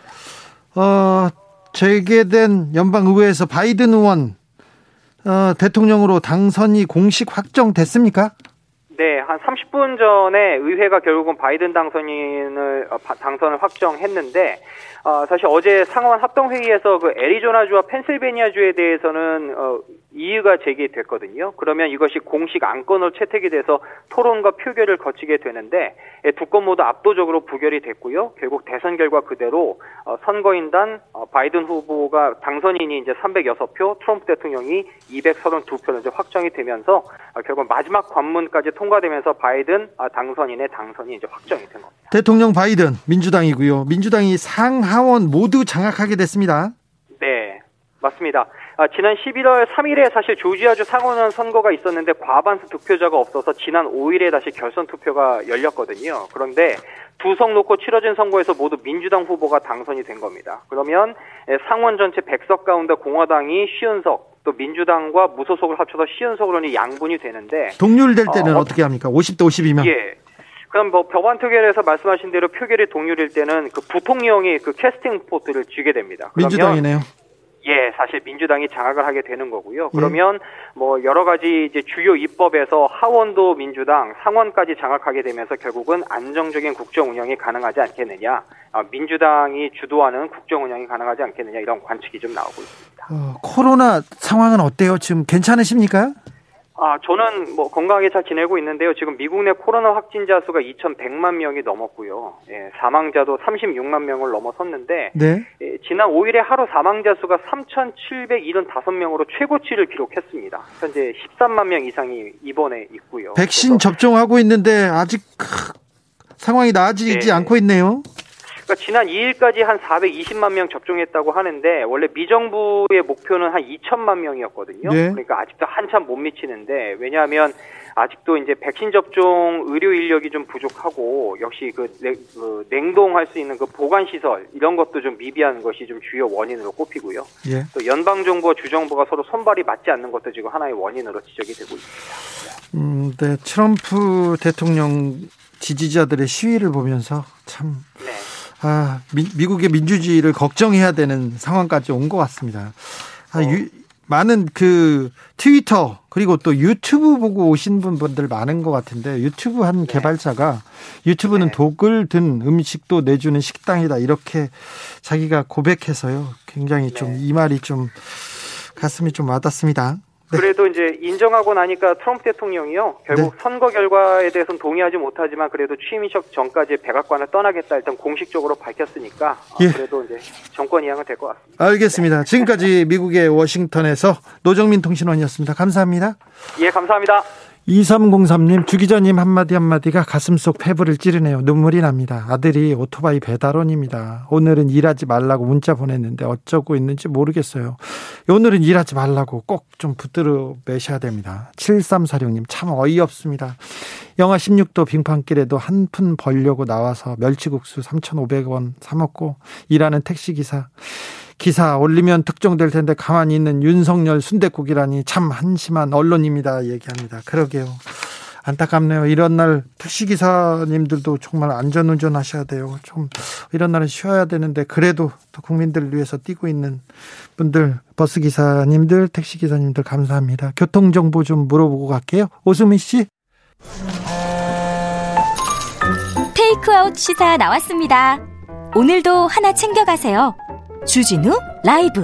어, 재개된 연방의회에서 바이든 의원 어, 대통령으로 당선이 공식 확정됐습니까? 네, 한 30분 전에 의회가 결국은 바이든 당선인을 어, 당선을 확정했는데 어, 사실 어제 상원 합동회의에서 그 애리조나주와 펜실베니아주에 대해서는 어, 이유가 제기됐거든요. 그러면 이것이 공식 안건으로 채택이 돼서 토론과 표결을 거치게 되는데 예, 두건 모두 압도적으로 부결이 됐고요. 결국 대선 결과 그대로 어, 선거인단 어, 바이든 후보가 당선인이 이제 306표, 트럼프 대통령이 232표로 이제 확정이 되면서 어, 결국 마지막 관문까지 통과되면서 바이든 아, 당선인의 당선이 이제 확정이 된 겁니다. 대통령 바이든 민주당이고요. 민주당이 상하원 모두 장악하게 됐습니다. 네, 맞습니다. 아, 지난 11월 3일에 사실 조지아주 상원원 선거가 있었는데 과반수 득표자가 없어서 지난 5일에 다시 결선 투표가 열렸거든요. 그런데 두 석 놓고 치러진 선거에서 모두 민주당 후보가 당선이 된 겁니다. 그러면 상원 전체 100석 가운데 공화당이 50석, 또 민주당과 무소속을 합쳐서 50석으로 양분이 되는데 동률될 때는 어, 떻게 합니까? 50대 50이면? 예. 그럼 뭐 법안 표결에서 말씀하신 대로 표결이 동률일 때는 그 부통령이 그 캐스팅 포트를 쥐게 됩니다. 민주당이네요. 예, 사실 민주당이 장악을 하게 되는 거고요. 그러면 예. 뭐 여러 가지 이제 주요 입법에서 하원도 민주당, 상원까지 장악하게 되면서 결국은 안정적인 국정 운영이 가능하지 않겠느냐. 아, 민주당이 주도하는 국정 운영이 가능하지 않겠느냐 이런 관측이 좀 나오고 있습니다. 어, 코로나 상황은 어때요? 지금 괜찮으십니까? 아, 저는 뭐 건강하게 잘 지내고 있는데요. 지금 미국 내 코로나 확진자 수가 2,100만 명이 넘었고요. 예, 사망자도 36만 명을 넘어섰는데 네. 예, 지난 5일에 하루 사망자 수가 3,775명으로 최고치를 기록했습니다. 현재 13만 명 이상이 입원해 있고요. 백신 접종하고 있는데 아직 상황이 나아지지 네. 않고 있네요. 그러니까 지난 2일까지 한 420만 명 접종했다고 하는데 원래 미정부의 목표는 한 2천만 명이었거든요. 네. 그러니까 아직도 한참 못 미치는데 왜냐하면 아직도 이제 백신 접종 의료 인력이 좀 부족하고 역시 그, 냉, 그 냉동할 수 있는 그 보관 시설 이런 것도 좀 미비한 것이 좀 주요 원인으로 꼽히고요. 예. 또 연방 정부와 주 정부가 서로 손발이 맞지 않는 것도 지금 하나의 원인으로 지적이 되고 있습니다. 음, 네. 트럼프 대통령 지지자들의 시위를 보면서 참 네. 아, 미, 미국의 민주주의를 걱정해야 되는 상황까지 온 것 같습니다. 아, 어. 유, 많은 그 트위터 그리고 또 유튜브 보고 오신 분들 많은 것 같은데 유튜브 한 네. 개발자가 유튜브는 네. 독을 든 음식도 내주는 식당이다 이렇게 자기가 고백해서요 굉장히 좀이 네. 말이 좀 가슴이 좀 와닿습니다. 네. 그래도 이제 인정하고 나니까 트럼프 대통령이요 결국 네. 선거 결과에 대해서는 동의하지 못하지만 그래도 취임식 전까지 백악관을 떠나겠다 일단 공식적으로 밝혔으니까 예. 그래도 이제 정권 이양은 될 것 같습니다. 알겠습니다. 지금까지 미국의 워싱턴에서 노정민 통신원이었습니다. 감사합니다. 예, 감사합니다. 2303님, 주 기자님 한마디 한마디가 가슴속 폐부를 찌르네요. 눈물이 납니다. 아들이 오토바이 배달원입니다. 오늘은 일하지 말라고 문자 보냈는데 어쩌고 있는지 모르겠어요. 오늘은 일하지 말라고 꼭 좀 붙들어 매셔야 됩니다. 7346님, 참 어이없습니다. 영하 16도 빙판길에도 한 푼 벌려고 나와서 멸치국수 3,500원 사먹고 일하는 택시기사. 기사 올리면 특종될 텐데 가만히 있는 윤석열 순대국이라니 참 한심한 언론입니다. 얘기합니다. 그러게요. 안타깝네요. 이런 날 택시기사님들도 정말 안전운전 하셔야 돼요. 좀 이런 날은 쉬어야 되는데 그래도 또 국민들을 위해서 뛰고 있는 분들, 버스기사님들, 택시기사님들 감사합니다. 교통정보 좀 물어보고 갈게요. 오수미 씨. 테이크아웃 시사 나왔습니다. 오늘도 하나 챙겨가세요. 주진우 라이브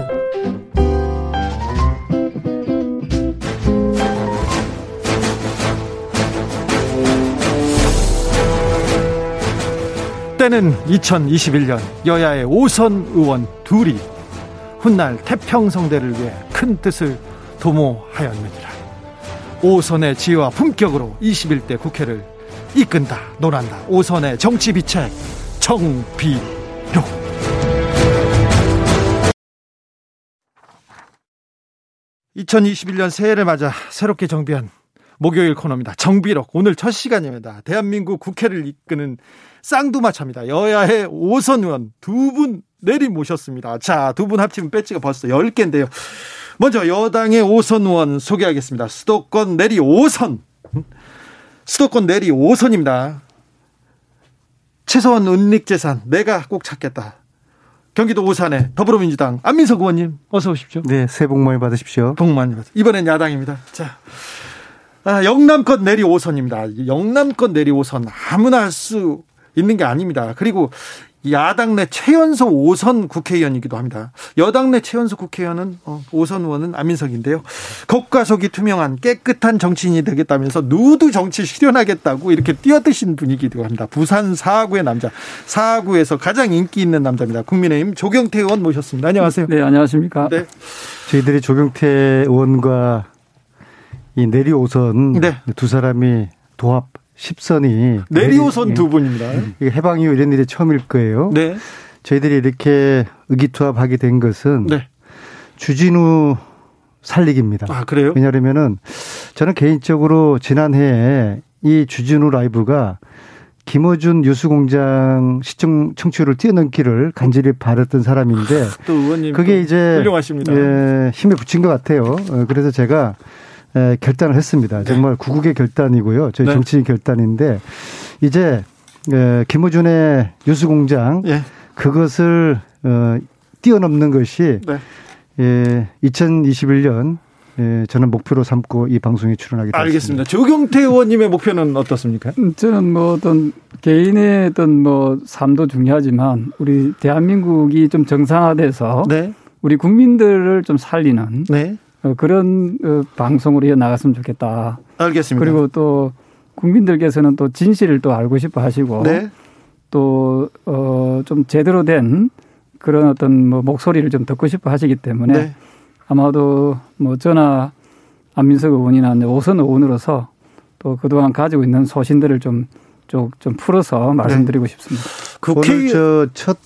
때는 2021년 여야의 오선 의원 둘이 훗날 태평성대를 위해 큰 뜻을 도모하였느니라. 오선의 지혜와 품격으로 21대 국회를 이끈다, 논한다. 오선의 정치 비책 정비록. 2021년 새해를 맞아 새롭게 정비한 목요일 코너입니다. 정비록 오늘 첫 시간입니다. 대한민국 국회를 이끄는 쌍두마차입니다. 여야의 오선 의원 두 분 내리 모셨습니다. 자, 두 분 합치면 배지가 벌써 10개인데요. 먼저 여당의 오선 의원 소개하겠습니다. 수도권 내리 5선. 수도권 내리 5선입니다. 최소한 은닉재산 내가 꼭 찾겠다. 경기도 오산의 더불어민주당 안민석 의원님 어서 오십시오. 네, 새해 복 많이 받으십시오. 복 많이 받으. 이번엔 야당입니다. 자, 아, 영남권 내리 5선입니다. 영남권 내리 5선 아무나 할 수 있는 게 아닙니다. 그리고 야당 내 최연소 5선 국회의원이기도 합니다. 여당 내 최연소 국회의원은 5선 어, 의원은 안민석인데요. 겉과 속이 투명한 깨끗한 정치인이 되겠다면서 누드 정치 실현하겠다고 이렇게 뛰어드신 분이기도 합니다. 부산 사구의 남자, 사구에서 가장 인기 있는 남자입니다. 국민의힘 조경태 의원 모셨습니다. 안녕하세요. 네, 안녕하십니까. 네. 저희들이 조경태 의원과 이 내리 5선 네. 두 사람이 도합 10선이 내리오선 두 분입니다. 해방 이후 이런 일이 처음일 거예요. 네. 저희들이 이렇게 의기투합하게 된 것은 네. 주진우 살리기입니다. 아, 그래요? 왜냐하면은 저는 개인적으로 지난해에 이 주진우 라이브가 김어준 뉴스공장 시청 청취율을 뛰어넘기를 간절히 바랬던 사람인데 또 의원님 그게 이제 훌륭하십니다. 예, 힘에 붙인 것 같아요. 어, 그래서 제가 에, 결단을 했습니다. 네. 정말 구국의 결단이고요. 저희 네. 정치인 결단인데 이제 에, 김호준의 뉴스공장 예. 그것을 어, 뛰어넘는 것이 네. 예, 2021년 예, 저는 목표로 삼고 이 방송에 출연하게 됐습니다. 알겠습니다. 조경태 의원님의 목표는 어떻습니까? 음, 저는 뭐 어떤 개인의 어떤 뭐 삶도 중요하지만 우리 대한민국이 좀 정상화돼서 네. 우리 국민들을 좀 살리는 네. 어, 그런 어, 방송으로 나갔으면 좋겠다. 알겠습니다. 그리고 또 국민들께서는 또 진실을 또 알고 싶어 하시고 네. 또, 어, 좀 제대로 된 그런 어떤 뭐 목소리를 좀 듣고 싶어 하시기 때문에 네. 아마도 뭐 저나 안민석 의원이나 오선 의원으로서 또 그동안 가지고 있는 소신들을 좀, 좀, 좀 풀어서 말씀드리고 네. 싶습니다. 국회 오늘 저첫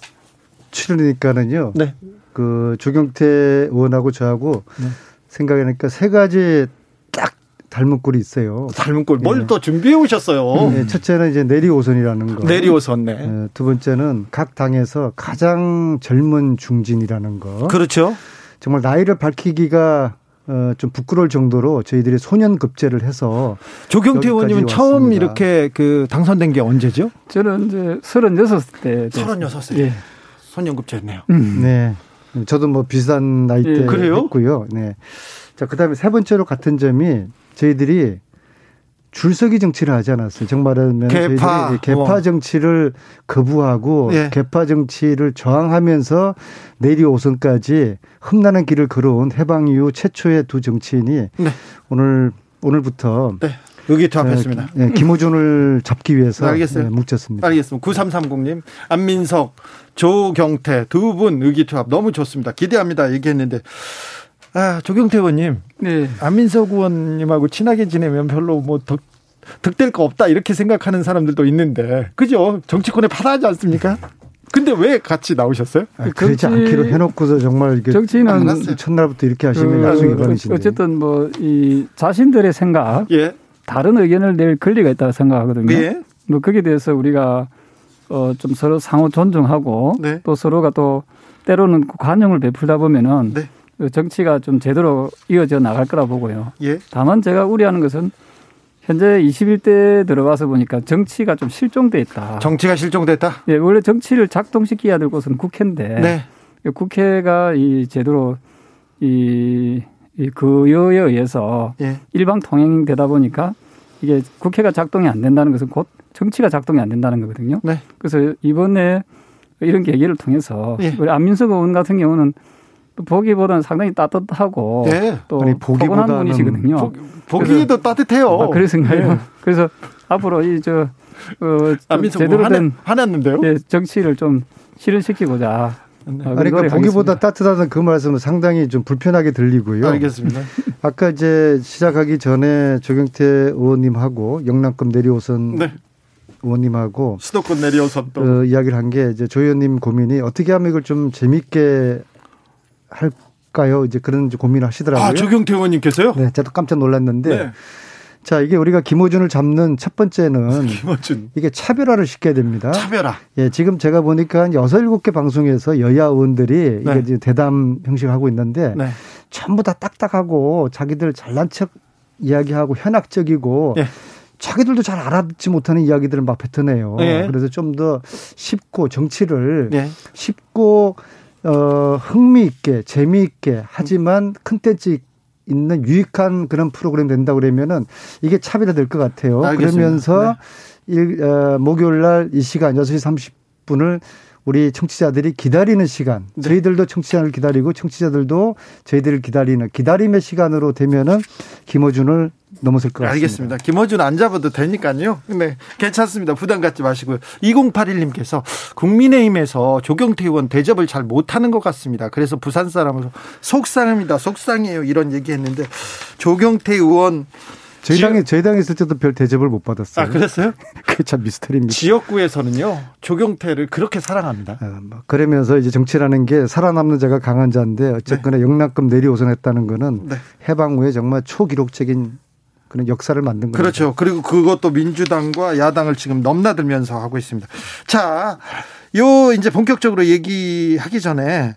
출연이니까는요. 네. 그 조경태 의원하고 저하고 네. 생각해니까 세 가지 딱 닮은 꼴이 있어요. 닮은 꼴. 뭘또 네. 준비해 오셨어요? 네, 첫째는 이제 내리오선이라는 거. 내리오선, 네. 네. 두 번째는 각 당에서 가장 젊은 중진이라는 거. 그렇죠. 정말 나이를 밝히기가 어, 좀 부끄러울 정도로 저희들이 소년 급제를 해서 조경태 의원님은 처음 이렇게 그 당선된 게 언제죠? 저는 이제 36대. 36세. 예. 소년 급제였네요. 음. 네. 저도 뭐 비슷한 나이 때 예, 했고요. 네. 자, 그다음에 세 번째로 같은 점이 저희들이 줄서기 정치를 하지 않았어요. 정말은 개파 저희들이 개파 어. 정치를 거부하고 예. 개파 정치를 저항하면서 내리 오선까지 흠나는 길을 걸어온 해방 이후 최초의 두 정치인이 네. 오늘 오늘부터 네. 의기투합했습니다. 네, 김호준을 잡기 위해서 알겠어요. 네, 묵혔습니다. 알겠습니다. 9330님, 안민석, 조경태 두 분 의기투합 너무 좋습니다. 기대합니다. 얘기했는데 아, 조경태 의원님. 네. 안민석 의원님하고 친하게 지내면 별로 뭐 덕, 득될 거 없다 이렇게 생각하는 사람들도 있는데. 그죠? 정치권에 파다하지 않습니까? 근데 왜 같이 나오셨어요? 아, 그러지 않기로 해놓고서 정말 이게 정치는 첫날부터 이렇게 하시면 그, 나중에 버리시네. 어쨌든 뭐 이 자신들의 생각, 예. 다른 의견을 낼 권리가 있다고 생각하거든요. 예. 뭐 거기에 대해서 우리가 어 좀 서로 상호 존중하고 네. 또 서로가 또 때로는 관용을 베풀다 보면은 네. 그 정치가 좀 제대로 이어져 나갈 거라 보고요. 예. 다만 제가 우려하는 것은 현재 21대 들어가서 보니까 정치가 좀 실종돼 있다. 정치가 실종됐다? 예, 원래 정치를 작동시켜야 될 곳은 국회인데 네. 국회가 이 제대로 이, 이 그여에 의해서 예. 일방 통행되다 보니까 이게 국회가 작동이 안 된다는 것은 곧 정치가 작동이 안 된다는 거거든요. 네. 그래서 이번에 이런 계기를 통해서 예. 우리 안민석 의원 같은 경우는 보기보다는 상당히 따뜻하고 네. 또 아니, 포근한 분이시거든요. 보, 기도 따뜻해요. 아, 그래서가요. 네. 그래서 앞으로 이저 어, 제대로 뭐된 화났는데요. 예, 정치를 좀 실현시키고자. 네. 아, 그러니까 보기보다 따뜻하다는 그 말씀은 상당히 좀 불편하게 들리고요. 알겠습니다. 아까 이제 시작하기 전에 조경태 의원님하고 영남권 내리오선 네. 의원님하고 수도권 내리오선 또 어, 이야기를 한 게 이제 조 의원님 고민이 어떻게 하면 이걸 좀 재밌게 할까요? 이제 그런 고민을 하시더라고요. 아, 조경태 의원님께서요? 네, 저도 깜짝 놀랐는데. 네. 자, 이게 우리가 김호준을 잡는 첫 번째는 김호준. 이게 차별화를 시켜야 됩니다. 차별화. 예, 지금 제가 보니까 한 여섯 일곱 개 방송에서 여야 의원들이 네. 이게 이제 대담 형식을 하고 있는데 네. 전부 다 딱딱하고 자기들 잘난 척 이야기하고 현학적이고 네. 자기들도 잘 알아듣지 못하는 이야기들을 막 뱉어내요. 네. 그래서 좀 더 쉽고 정치를 네. 쉽고 어, 흥미있게, 재미있게, 하지만 컨텐츠 있는 유익한 그런 프로그램 된다 그러면은 이게 차별화 될 것 같아요. 알겠습니다. 그러면서 네. 일, 어, 목요일 날 이 시간 6시 30분을 우리 청취자들이 기다리는 시간, 네. 저희들도 청취자를 기다리고 청취자들도 저희들을 기다리는 기다림의 시간으로 되면은 김어준을 넘어설 것 같습니다. 알겠습니다. 김어준 안 잡아도 되니까요. 네, 괜찮습니다. 부담 갖지 마시고요. 2081님께서 국민의힘에서 조경태 의원 대접을 잘 못하는 것 같습니다. 그래서 부산 사람으로 속상합니다. 속상해요. 이런 얘기 했는데 조경태 의원 저희 당에 저희 당에 있을 때도 별 대접을 못 받았어요. 아 그랬어요? 그게 참 미스터리입니다. 지역구에서는요 조경태를 그렇게 사랑합니다. 아, 뭐 그러면서 이제 정치라는 게 살아남는 자가 강한 자인데 어쨌거나 네. 영락금 내리오선했다는 거는 네. 해방 후에 정말 초기록적인 그런 역사를 만든 거죠. 그렇죠. 그리고 그것도 민주당과 야당을 지금 넘나들면서 하고 있습니다. 자, 요 이제 본격적으로 얘기하기 전에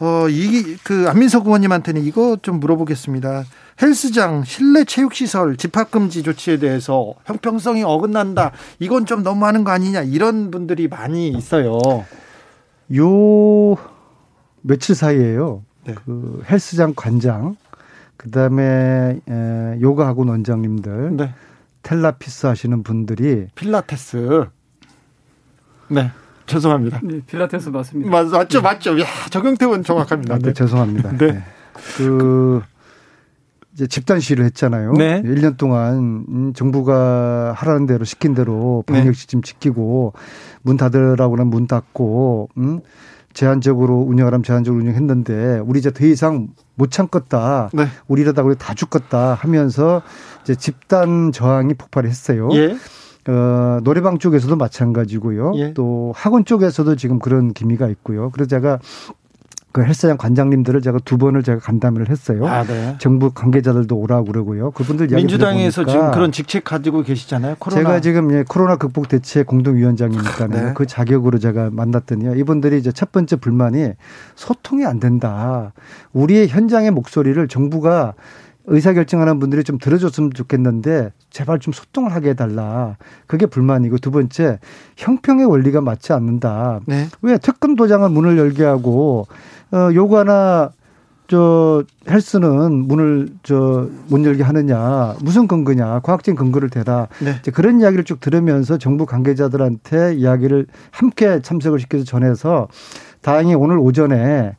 어, 이, 그, 안민석 의원님한테는 이거 좀 물어보겠습니다. 헬스장, 실내 체육시설, 집합금지 조치에 대해서 형평성이 어긋난다. 이건 좀 너무하는 거 아니냐. 이런 분들이 많이 있어요. 요, 며칠 사이에요. 네. 그 헬스장 관장, 그 다음에 요가 학원 원장님들, 네. 텔라피스 하시는 분들이 필라테스. 네. 죄송합니다. 네, 필라테스 맞습니다. 맞, 맞죠, 맞죠. 야, 적용태원 정확합니다. 네, 네. 죄송합니다. 네. 네. 그, 이제 집단 시위를 했잖아요. 네. 1년 동안 음, 정부가 하라는 대로 시킨 대로 방역 네. 시스템 지키고 문 닫으라고는 문 닫고 음 제한적으로 운영하라면 제한적으로 운영했는데 우리 이제 더 이상 못 참겠다. 네. 우리 이러다 우리 다 죽겠다 하면서 이제 집단 저항이 폭발했어요. 예. 어, 노래방 쪽에서도 마찬가지고요. 예. 또 학원 쪽에서도 지금 그런 기미가 있고요. 그래서 제가 그 헬스장 관장님들을 제가 두 번을 제가 간담회를 했어요. 아, 네. 정부 관계자들도 오라고 그러고요. 그분들 민주당에서 지금 그런 직책 가지고 계시잖아요. 코로나. 제가 지금 예, 코로나 극복 대책 공동위원장이니까 네. 그 자격으로 제가 만났더니요. 이분들이 이제 첫 번째 불만이 소통이 안 된다. 우리의 현장의 목소리를 정부가 의사결정하는 분들이 좀 들어줬으면 좋겠는데 제발 좀 소통을 하게 해달라. 그게 불만이고 두 번째 형평의 원리가 맞지 않는다. 네. 왜 특검 도장을 문을 열게 하고 어 요거나 저 헬스는 문을 저 못 열게 하느냐 무슨 근거냐 과학적인 근거를 대라 네. 이제 그런 이야기를 쭉 들으면서 정부 관계자들한테 이야기를 함께 참석을 시켜서 전해서 다행히 오늘 오전에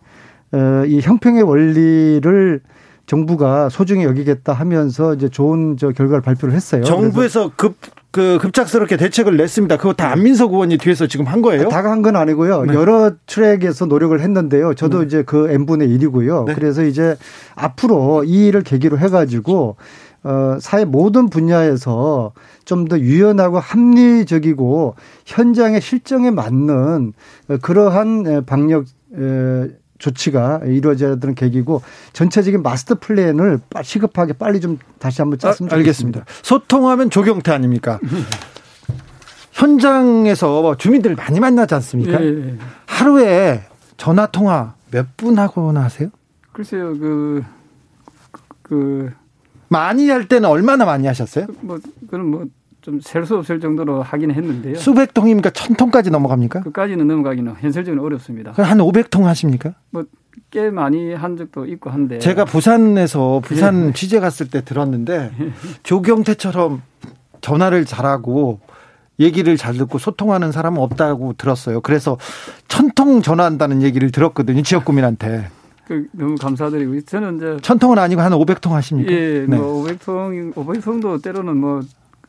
어이 형평의 원리를 정부가 소중히 여기겠다 하면서 이제 좋은 저 결과를 발표를 했어요. 정부에서 급, 그 급작스럽게 대책을 냈습니다. 그거 다 안민석 의원이 뒤에서 지금 한 거예요? 다한건 아니고요. 네. 여러 트랙에서 노력을 했는데요. 저도 네. 이제 그 n분의 1이고요. 네. 그래서 이제 앞으로 이 일을 계기로 해가지고 어, 사회 모든 분야에서 좀 더 유연하고 합리적이고 현장의 실정에 맞는 그러한 방역 조치가 이루어져야 되는 계기고 전체적인 마스터 플랜을 시급하게 빨리 좀 다시 한번 짰으면 아, 알겠습니다. 소통하면 조경태 아닙니까? 현장에서 주민들 많이 만나지 않습니까? 예, 예. 하루에 전화 통화 몇 분 하거나 하세요? 글쎄요, 그, 그. 많이 할 때는 얼마나 많이 하셨어요? 뭐, 그건 뭐, 좀 셀 수 없을 정도로 하긴 했는데요. 수백 통입니까? 천 통까지 넘어갑니까? 그까지는 넘어가기는 현실적으로 어렵습니다. 한 500통 하십니까? 뭐 꽤 많이 한 적도 있고 한데. 제가 부산에서 부산 예. 취재 갔을 때 들었는데 조경태처럼 전화를 잘하고 얘기를 잘 듣고 소통하는 사람은 없다고 들었어요. 그래서 천 통 전화한다는 얘기를 들었거든요. 지역 구민한테. 그 너무 감사드리고 저는 이제 천 통은 아니고 한 500통 하십니까? 예, 네. 뭐 500통 500통도 때로는 뭐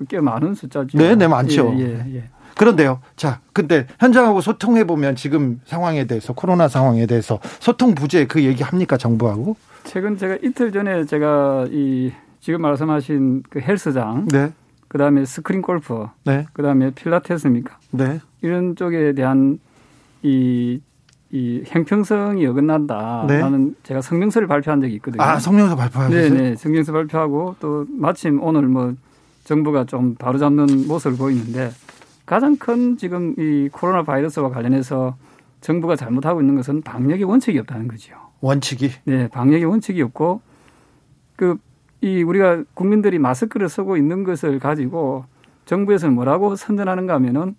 꽤 많은 숫자죠. 네, 네, 많죠. 예, 예, 예. 그런데요. 자, 근데 현장하고 소통해 보면 지금 상황에 대해서 코로나 상황에 대해서 소통 부재 그 얘기 합니까 정부하고? 최근 제가 이틀 전에 제가 이 지금 말씀하신 그 헬스장, 네. 그다음에 스크린 골프, 네. 그다음에 필라테스입니까? 네. 이런 쪽에 대한 이, 이 형평성이 어긋난다. 네. 라는 제가 성명서를 발표한 적이 있거든요. 아, 성명서 발표하셨어요? 네, 네. 성명서 발표하고 또 마침 오늘 뭐 정부가 좀 바로잡는 모습을 보이는데 가장 큰 지금 이 코로나 바이러스와 관련해서 정부가 잘못하고 있는 것은 방역의 원칙이 없다는 거죠. 원칙이? 네, 방역의 원칙이 없고 그 이 우리가 국민들이 마스크를 쓰고 있는 것을 가지고 정부에서는 뭐라고 선전하는가 하면은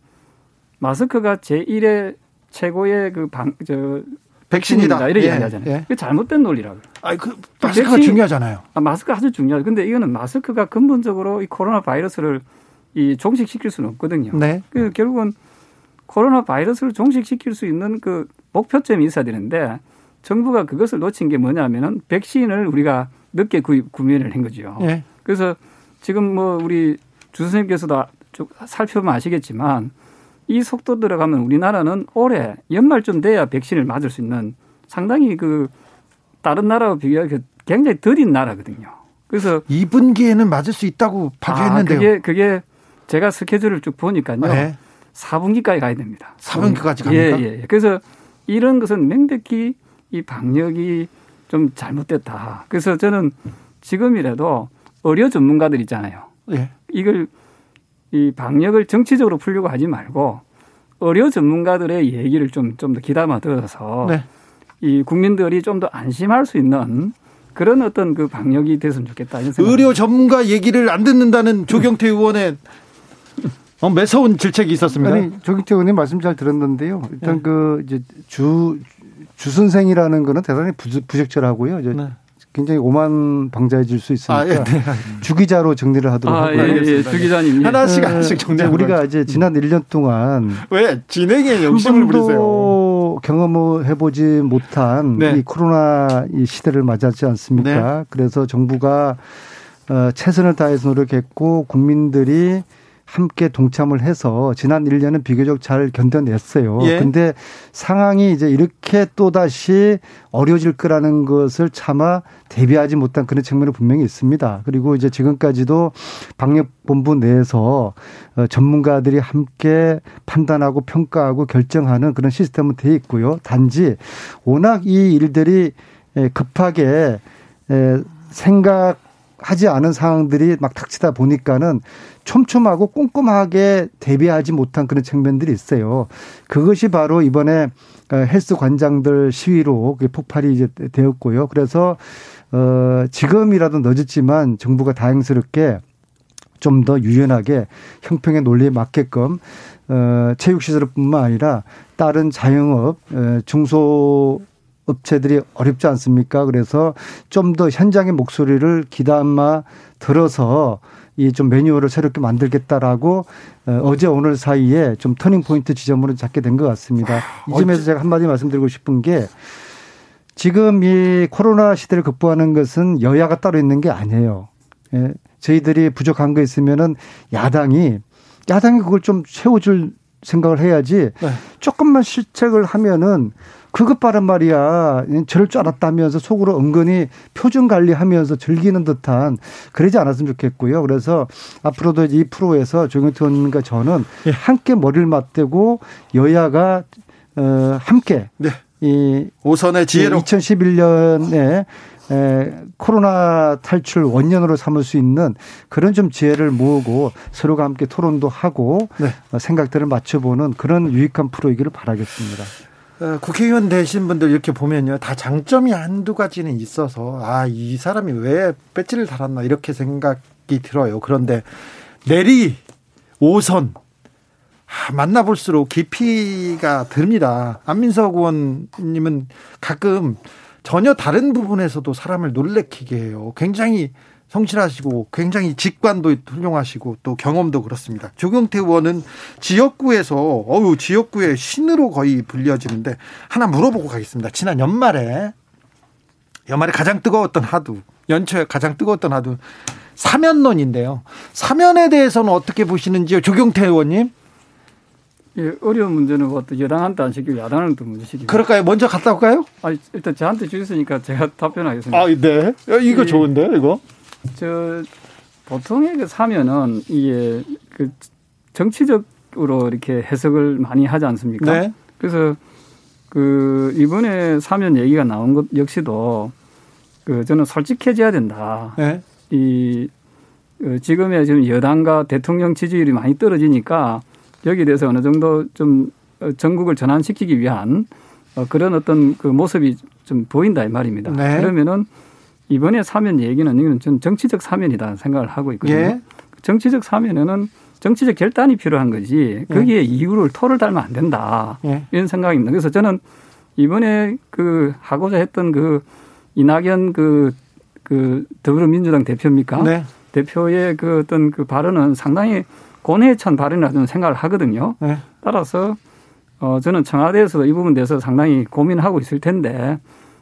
마스크가 제1의 최고의 그 방, 저, 백신이다. 이렇게 예, 얘기하잖아요. 예. 그 잘못된 논리라고. 아, 그 마스크가 백신, 중요하잖아요. 아, 마스크가 아주 중요하죠. 근데 이거는 마스크가 근본적으로 이 코로나 바이러스를 이 종식시킬 수는 없거든요. 네. 그 결국은 코로나 바이러스를 종식시킬 수 있는 그 목표점이 있어야 되는데 정부가 그것을 놓친 게 뭐냐면은 백신을 우리가 늦게 구입, 구매를 한 거죠. 네. 그래서 지금 뭐 우리 주 선생님께서도 살펴보면 아시겠지만 이 속도 들어가면 우리나라는 올해 연말쯤 돼야 백신을 맞을 수 있는 상당히 그 다른 나라와 비교하면 굉장히 더딘 나라거든요. 그래서 2분기에는 맞을 수 있다고 발표했는데요. 아, 그게 그게 제가 스케줄을 쭉 보니까요. 네. 4분기까지 가야 됩니다. 4분기까지 갑니까? 예, 예. 그래서 이런 것은 명백히 이 방역이 좀 잘못됐다. 그래서 저는 지금이라도 의료 전문가들 있잖아요. 예. 이걸 이 방역을 정치적으로 풀려고 하지 말고 의료 전문가들의 얘기를 좀 좀 더 귀담아 들어서 네. 이 국민들이 좀 더 안심할 수 있는 그런 어떤 그 방역이 됐으면 좋겠다. 의료 전문가 얘기를 안 듣는다는 조경태 의원의 어, 매서운 질책이 있었습니다. 아니, 조경태 의원님 말씀 잘 들었는데요. 일단 네. 그 이제 주 주선생이라는 거는 대단히 부적절하고요. 이제 네. 굉장히 오만 방자해질 수 있으니까 아, 예, 네. 주기자로 정리를 하도록 아, 하고요. 예, 예, 주기자님 하나씩 하나씩 정리. 우리가 이제 지난 1년 동안 왜 진행에 욕심을 부리세요? 경험해 보지 못한 네. 이 코로나 이 시대를 맞았지 않습니까? 네. 그래서 정부가 어, 최선을 다해서 노력했고 국민들이 함께 동참을 해서 지난 1년은 비교적 잘 견뎌냈어요. 예. 근데 상황이 이제 이렇게 또다시 어려워질 거라는 것을 차마 대비하지 못한 그런 측면이 분명히 있습니다. 그리고 이제 지금까지도 방역본부 내에서 어, 전문가들이 함께 판단하고 평가하고 결정하는 그런 시스템은 돼 있고요. 단지 워낙 이 일들이 급하게 생각 하지 않은 상황들이 막 닥치다 보니까는 촘촘하고 꼼꼼하게 대비하지 못한 그런 측면들이 있어요. 그것이 바로 이번에 어, 헬스 관장들 시위로 폭발이 이제 되었고요. 그래서 어 지금이라도 늦었지만 정부가 다행스럽게 좀 더 유연하게 형평의 논리에 맞게끔 어 체육 시설뿐만 아니라 다른 자영업 어, 중소 업체들이 어렵지 않습니까? 그래서 좀 더 현장의 목소리를 기담아 들어서 이 좀 매뉴얼을 새롭게 만들겠다라고 어, 어제 오늘 사이에 좀 터닝 포인트 지점으로 잡게 된 것 같습니다. 이 점에서 제가 한마디 말씀드리고 싶은 게 지금 이 코로나 시대를 극복하는 것은 여야가 따로 있는 게 아니에요. 예. 저희들이 부족한 거 있으면은 야당이 야당이 그걸 좀 채워줄 생각을 해야지 네. 조금만 실책을 하면은 그것 바른 말이야. 저럴 줄 알았다면서 속으로 은근히 표준 관리하면서 즐기는 듯한 그러지 않았으면 좋겠고요. 그래서 앞으로도 이 프로에서 조경태 의원님과 저는 예. 함께 머리를 맞대고 여야가 어 함께 네. 이 오선의 지혜로 2011년에 에, 코로나 탈출 원년으로 삼을 수 있는 그런 좀 지혜를 모으고 서로가 함께 토론도 하고 네. 어, 생각들을 맞춰보는 그런 유익한 프로이기를 바라겠습니다. 어, 국회의원 되신 분들 이렇게 보면요. 다 장점이 한두 가지는 있어서, 아, 이 사람이 왜 배지를 달았나, 이렇게 생각이 들어요. 그런데 내리, 오선, 아, 만나볼수록 깊이가 듭니다. 안민석 의원님은 가끔 전혀 다른 부분에서도 사람을 놀래키게 해요. 굉장히 성실하시고 굉장히 직관도 훌륭하시고 또 경험도 그렇습니다. 조경태 의원은 지역구에서 어우 지역구의 신으로 거의 불려지는데 하나 물어보고 가겠습니다. 지난 연말에 연말에 가장 뜨거웠던 하두 연초에 가장 뜨거웠던 하두 사면론인데요. 사면에 대해서는 어떻게 보시는지요, 조경태 의원님? 예, 어려운 문제는 뭐또 여당한테 안 시키고 야당한테 문제 시키고. 그럴까요? 먼저 갔다 올까요? 아, 일단 저한테 주셨으니까 제가 답변하겠습니다. 아, 네. 이거 좋은데, 이거? 저 보통의 그 사면은 이게 그 정치적으로 이렇게 해석을 많이 하지 않습니까? 네. 그래서 그 이번에 사면 얘기가 나온 것 역시도 그 저는 솔직해져야 된다. 네. 이 어, 지금의 지금 여당과 대통령 지지율이 많이 떨어지니까 여기에 대해서 어느 정도 좀 어, 전국을 전환시키기 위한 어, 그런 어떤 그 모습이 좀 보인다 이 말입니다. 네. 그러면은 이번에 사면 얘기는 이건 좀 정치적 사면이다 생각을 하고 있거든요. 예. 정치적 사면에는 정치적 결단이 필요한 거지 거기에 예. 이유를 토를 달면 안 된다 예. 이런 생각입니다. 그래서 저는 이번에 그 하고자 했던 그 이낙연 그, 그 더불어민주당 대표입니까? 네. 대표의 그 어떤 그 발언은 상당히 고뇌에 찬 발언이라고 저는 생각을 하거든요. 네. 따라서 어 저는 청와대에서도 이 부분에 대해서 상당히 고민하고 있을 텐데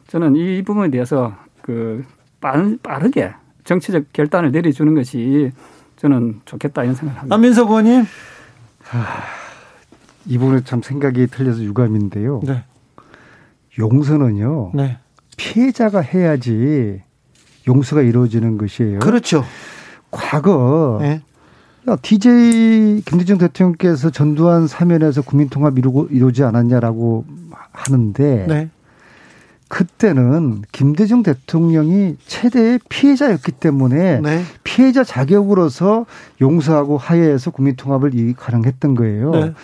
저는 이 부분에 대해서 그 빠르게 정치적 결단을 내려주는 것이 저는 좋겠다 이런 생각을 합니다. 안민석 의원님. 이 부분에 참 생각이 틀려서 유감인데요. 네. 용서는요. 네. 피해자가 해야지 용서가 이루어지는 것이에요. 그렇죠. 과거 네. DJ 김대중 대통령께서 전두환 사면에서 국민통합 이루고 이루지 않았냐라고 하는데 네. 그때는 김대중 대통령이 최대의 피해자였기 때문에 네. 피해자 자격으로서 용서하고 하해해서 국민통합을 가능했던 거예요. 네.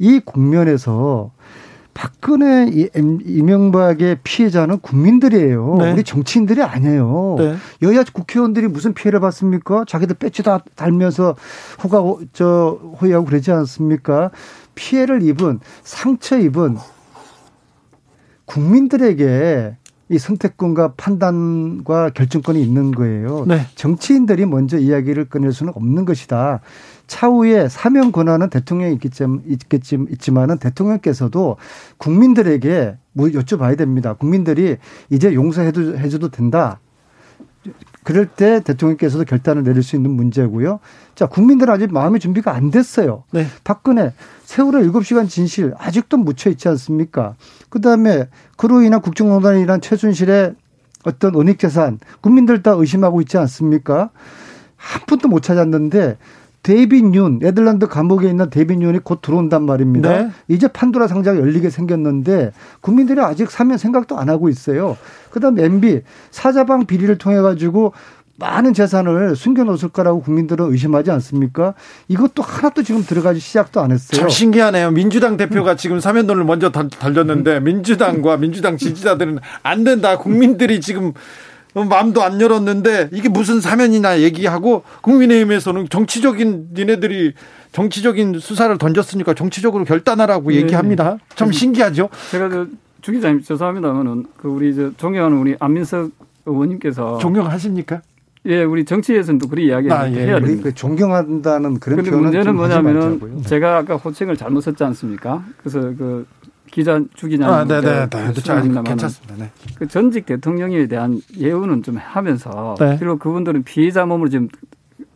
이 국면에서 박근혜 이명박의 피해자는 국민들이에요. 네. 우리 정치인들이 아니에요. 네. 여야 국회의원들이 무슨 피해를 받습니까? 자기들 배지 다 달면서 호가 저 호의하고 그러지 않습니까? 피해를 입은 상처 입은 국민들에게 이 선택권과 판단과 결정권이 있는 거예요. 네. 정치인들이 먼저 이야기를 꺼낼 수는 없는 것이다. 차후에 사면 권한은 대통령이 있겠지, 있지만은 대통령께서도 국민들에게 뭐 여쭤봐야 됩니다. 국민들이 이제 용서해도 해줘도 된다. 그럴 때 대통령께서도 결단을 내릴 수 있는 문제고요. 자, 국민들은 아직 마음의 준비가 안 됐어요. 네. 박근혜 세월호 7시간 진실 아직도 묻혀 있지 않습니까? 그다음에 그로 인한 국정농단에 인한 최순실의 어떤 은닉 재산 국민들 다 의심하고 있지 않습니까? 한 푼도 못 찾았는데 데이빗 윤, 네덜란드 감옥에 있는 데이빗 윤이 곧 들어온단 말입니다. 네. 이제 판도라 상자가 열리게 생겼는데 국민들이 아직 사면 생각도 안 하고 있어요. 그다음 MB 사자방 비리를 통해 가지고 많은 재산을 숨겨놓을 거라고 국민들은 의심하지 않습니까? 이것도 하나도 지금 들어가지 시작도 안 했어요. 참 신기하네요. 민주당 대표가 지금 사면론을 먼저 날렸는데 민주당과 민주당 지지자들은 안 된다. 국민들이 지금 마음도 안 열었는데 이게 무슨 사면이나 얘기하고 국민의힘에서는 정치적인 니네들이 정치적인 수사를 던졌으니까 정치적으로 결단하라고 네. 얘기합니다. 참 신기하죠. 제가 저주 기자님 죄송합니다만은 그 우리 저 존경하는 우리 안민석 의원님께서 존경하십니까? 예, 우리 정치에서는 또 그런 이야기 아, 예. 해야 됩니다. 그 존경한다는 그런 표현은 문제는 뭐냐면은 제가 아까 호칭을 잘못 썼지 않습니까? 그래서 그 기자 주기자님 아, 네네, 네, 네. 괜찮습니다. 네. 그 전직 대통령에 대한 예우는 좀 하면서 네. 그리고 그분들은 피해자 몸으로 지금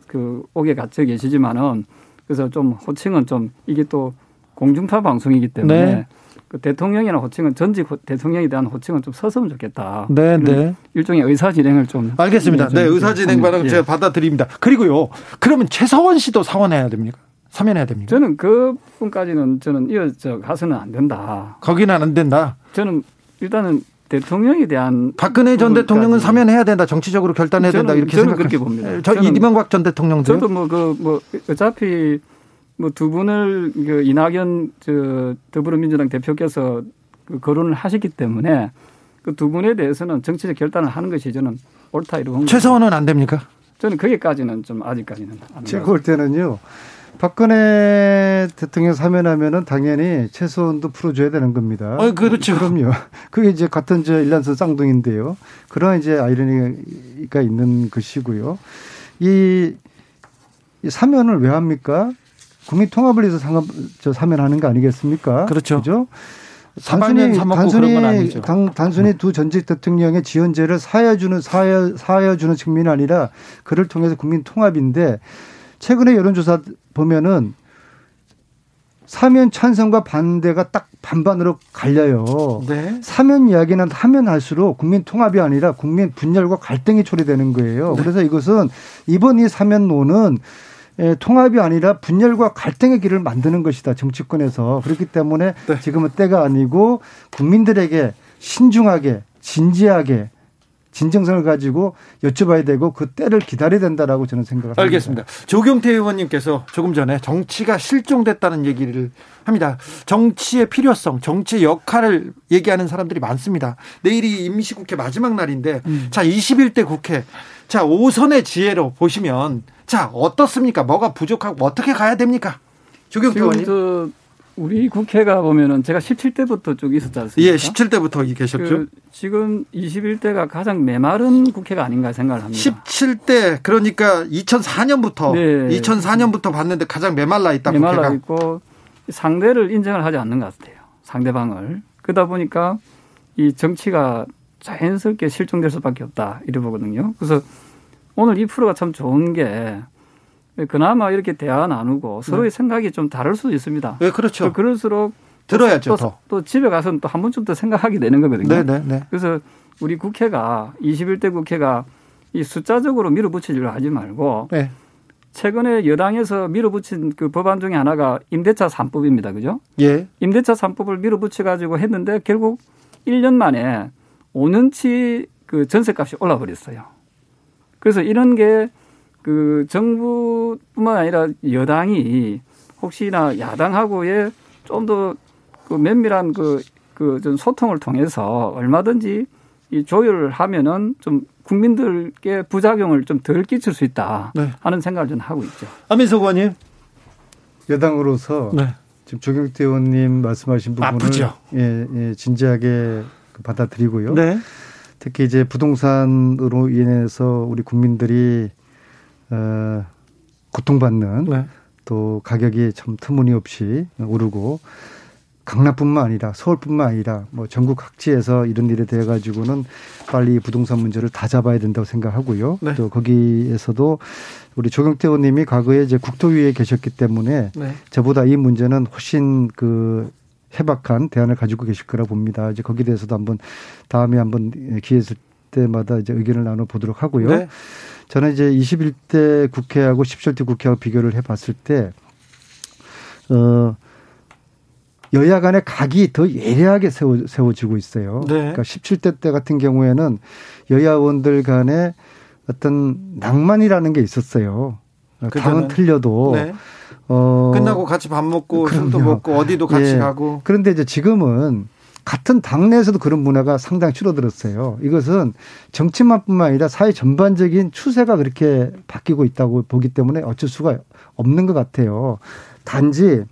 그 옥에 갇혀 계시지만은 그래서 좀 호칭은 좀 이게 또 공중파 방송이기 때문에 네. 그 대통령이나 호칭은 전직 대통령에 대한 호칭은 좀 썼으면 좋겠다. 네, 네. 일종의 의사 진행을 좀 알겠습니다. 네, 의사 진행 받은 예. 제가 받아들입니다. 그리고요. 그러면 최서원 씨도 사원해야 됩니까? 사면해야 됩니까? 저는 그 부분까지는 저는 이어져 가서는 안 된다. 거기는 안 된다. 저는 일단은 대통령에 대한 박근혜 전 대통령은 사면해야 된다. 정치적으로 결단해야 된다. 이렇게 저는 그렇게 봅니다. 저 이명박 전 대통령도 저도 뭐 그뭐 그 뭐 어차피 뭐 두 분을 그 이낙연 저 더불어민주당 대표께서 그 거론을 하셨기 때문에 그 두 분에 대해서는 정치적 결단을 하는 것이 저는 옳다 이러고 최소한은 안 됩니까? 저는 거기까지는 좀 아직까지는 안 제가 볼 때는요. 박근혜 대통령 사면하면은 당연히 최소한도 풀어줘야 되는 겁니다. 어, 그렇죠. 그럼요. 그게 이제 같은 저 일란선 쌍둥이인데요. 그런 이제 아이러니가 있는 것이고요. 이, 이 사면을 왜 합니까? 국민 통합을 위해서 상업, 저 사면하는 거 아니겠습니까? 그렇죠. 그죠? 단순히 단순히 단, 단순히 두 전직 대통령의 지원제를 사여주는 사여 사여주는 측면이 아니라 그를 통해서 국민 통합인데 최근에 여론조사 보면은 사면 찬성과 반대가 딱 반반으로 갈려요. 네. 사면 이야기는 하면 할수록 국민 통합이 아니라 국민 분열과 갈등이 초래되는 거예요. 네. 그래서 이것은 이번 이 사면론은 통합이 아니라 분열과 갈등의 길을 만드는 것이다. 정치권에서. 그렇기 때문에 네. 지금은 때가 아니고 국민들에게 신중하게 진지하게 진정성을 가지고 여쭤봐야 되고 그 때를 기다려야 된다라고 저는 생각을 알겠습니다. 합니다. 조경태 의원님께서 조금 전에 정치가 실종됐다는 얘기를 합니다. 정치의 필요성, 정치의 역할을 얘기하는 사람들이 많습니다. 내일이 임시국회 마지막 날인데 음. 자 21대 국회 자 5선의 지혜로 보시면 자 어떻습니까? 뭐가 부족하고 어떻게 가야 됩니까? 조경태 의원님. 우리 국회가 보면은 제가 17대부터 쭉 있었지 않습니까? 예, 17대부터 계셨죠. 그 지금 21대가 가장 메마른 국회가 아닌가 생각을 합니다. 17대 그러니까 2004년부터 네. 2004년부터 봤는데 가장 메말라 있다 메말라 국회가. 있고 상대를 인정을 하지 않는 것 같아요. 상대방을. 그러다 보니까 이 정치가 자연스럽게 실종될 수밖에 없다 이래 보거든요. 그래서 오늘 이 프로가 참 좋은 게 그나마 이렇게 대화 나누고 서로의 네. 생각이 좀 다를 수도 있습니다. 네, 그렇죠. 그럴수록 들어야죠. 또, 또, 집에 가서는 또 한 번쯤 더 생각하게 되는 거거든요. 네, 네, 네. 그래서 우리 국회가 21대 국회가 이 숫자적으로 밀어붙이려고 하지 말고 네. 최근에 여당에서 밀어붙인 그 법안 중에 하나가 임대차 3법입니다. 그죠? 예. 임대차 3법을 밀어붙여 가지고 했는데 결국 1년 만에 5년치 그 전세값이 올라 버렸어요. 그래서 이런 게 그 정부뿐만 아니라 여당이 혹시나 야당하고의 좀 더 그 면밀한 그, 그 좀 소통을 통해서 얼마든지 이 조율을 하면은 좀 국민들께 부작용을 좀 덜 끼칠 수 있다 네. 하는 생각을 좀 하고 있죠. 안민석 의원님. 여당으로서 네. 지금 조경태 의원님 말씀하신 부분을 아프죠. 예, 예, 진지하게 받아들이고요. 네. 특히 이제 부동산으로 인해서 우리 국민들이 어, 고통받는 네. 또 가격이 참 터무니없이 오르고 강남뿐만 아니라 서울뿐만 아니라 뭐 전국 각지에서 이런 일이 돼 가지고는 빨리 부동산 문제를 다 잡아야 된다고 생각하고요. 네. 또 거기에서도 우리 조경태 의원님이 과거에 이제 국토위에 계셨기 때문에 네. 저보다 이 문제는 훨씬 그 해박한 대안을 가지고 계실 거라 봅니다. 이제 거기에 대해서도 한번 다음에 한번 기회 있을 때마다 이제 의견을 나눠 보도록 하고요. 네. 저는 이제 21대 국회하고 17대 국회하고 비교를 해 봤을 때, 어, 여야 간의 각이 더 예리하게 세워, 세워지고 있어요. 네. 그러니까 17대 때 같은 경우에는 여야 의원들 간에 어떤 낭만이라는 게 있었어요. 당은 틀려도 네. 어 끝나고 같이 밥 먹고 술도 먹고 어디도 같이 예. 가고 그런데 이제 지금은 같은 당내에서도 그런 문화가 상당히 줄어들었어요. 이것은 정치만뿐만 아니라 사회 전반적인 추세가 그렇게 바뀌고 있다고 보기 때문에 어쩔 수가 없는 것 같아요. 단지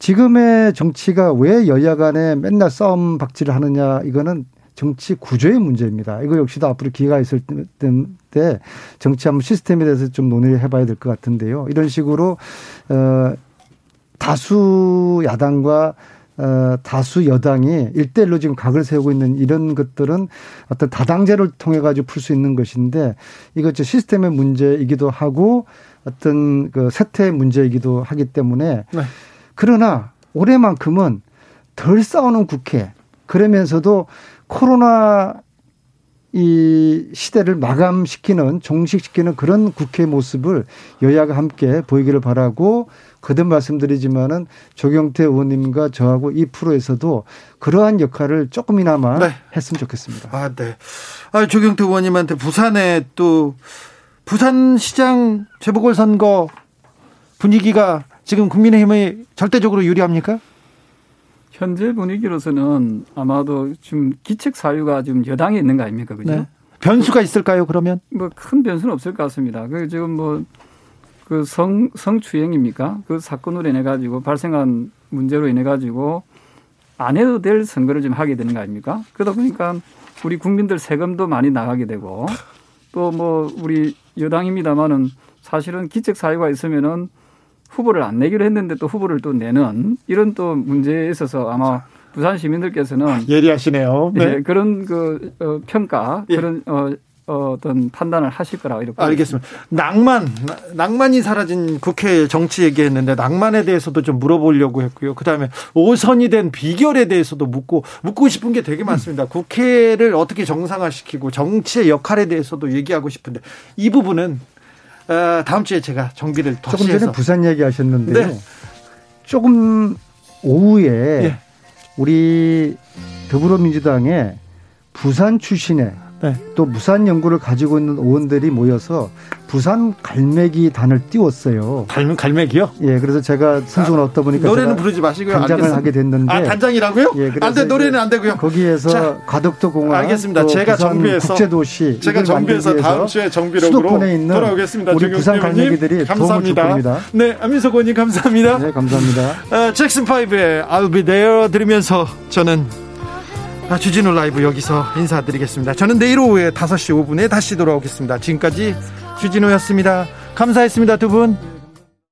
지금의 정치가 왜 여야 간에 맨날 싸움 박질을 하느냐 이거는 정치 구조의 문제입니다. 이거 역시도 앞으로 기회가 있을 때 정치 한번 시스템에 대해서 좀 논의를 해봐야 될 것 같은데요. 이런 식으로 어 다수 야당과 어, 다수 여당이 일대일로 지금 각을 세우고 있는 이런 것들은 어떤 다당제를 통해 가지고 풀 수 있는 것인데 이것 시스템의 문제이기도 하고 어떤 그 세태의 문제이기도 하기 때문에 네. 그러나 올해만큼은 덜 싸우는 국회 그러면서도 코로나 이 시대를 마감시키는 종식시키는 그런 국회 모습을 여야가 함께 보이기를 바라고 거듭 말씀드리지만은 조경태 의원님과 저하고 이 프로에서도 그러한 역할을 조금이나마 네. 했으면 좋겠습니다. 아, 네. 아, 조경태 의원님한테 부산에 또 부산시장 재보궐선거 분위기가 지금 국민의힘에 절대적으로 유리합니까? 현재 분위기로서는 아마도 지금 기책 사유가 지금 여당에 있는 거 아닙니까? 그죠? 네. 변수가 있을까요, 그러면? 뭐 큰 변수는 없을 것 같습니다. 그 지금 뭐 그 성, 성추행입니까? 그 사건으로 인해 가지고 발생한 문제로 인해 가지고 안 해도 될 선거를 좀 하게 되는 거 아닙니까? 그러다 보니까 우리 국민들 세금도 많이 나가게 되고 또 뭐 우리 여당입니다마는 사실은 기책 사유가 있으면은 후보를 안 내기로 했는데 또 후보를 또 내는 이런 또 문제에 있어서 아마 부산 시민들께서는 예리하시네요. 네. 네 그런 그 어, 평가 예. 그런 어, 어, 어떤 판단을 하실 거라고 이렇게 알겠습니다. 낭만 낭만이 사라진 국회 정치 얘기했는데 낭만에 대해서도 좀 물어보려고 했고요. 그다음에 오선이 된 비결에 대해서도 묻고 묻고 싶은 게 되게 많습니다. 국회를 어떻게 정상화시키고 정치의 역할에 대해서도 얘기하고 싶은데 이 부분은 어, 다음 주에 제가 정비를 더 조금 전에 부산 얘기하셨는데 네. 조금 오후에 예. 우리 더불어민주당의 부산 출신의 네. 또 부산 연구를 가지고 있는 의원들이 모여서 부산 갈매기 단을 띄웠어요. 갈, 갈매기요? 예, 그래서 제가 선수가 아, 얻다 보니까 노래는 부르지 마시고요. 단장을 알겠습니다. 하게 됐는데. 아, 단장이라고요? 예, 안 돼, 노래는 안 되고요. 거기에서 자, 과덕도 공항. 알겠습니다. 제가 정비해서 국제도시. 제가 정비해서 다음 주에 정비록으로 수도권에 있는 돌아오겠습니다. 우리 부산 갈매기들이 감사합니다. 도움을 줄 겁니다. 네, 안민석 의원님 감사합니다. 네, 감사합니다. 어, 잭슨 파이브의 I'll be there 들으면서 저는 아, 주진우 라이브 여기서 인사드리겠습니다. 저는 내일 오후에 5시 5분에 다시 돌아오겠습니다. 지금까지 주진우였습니다. 감사했습니다, 두 분.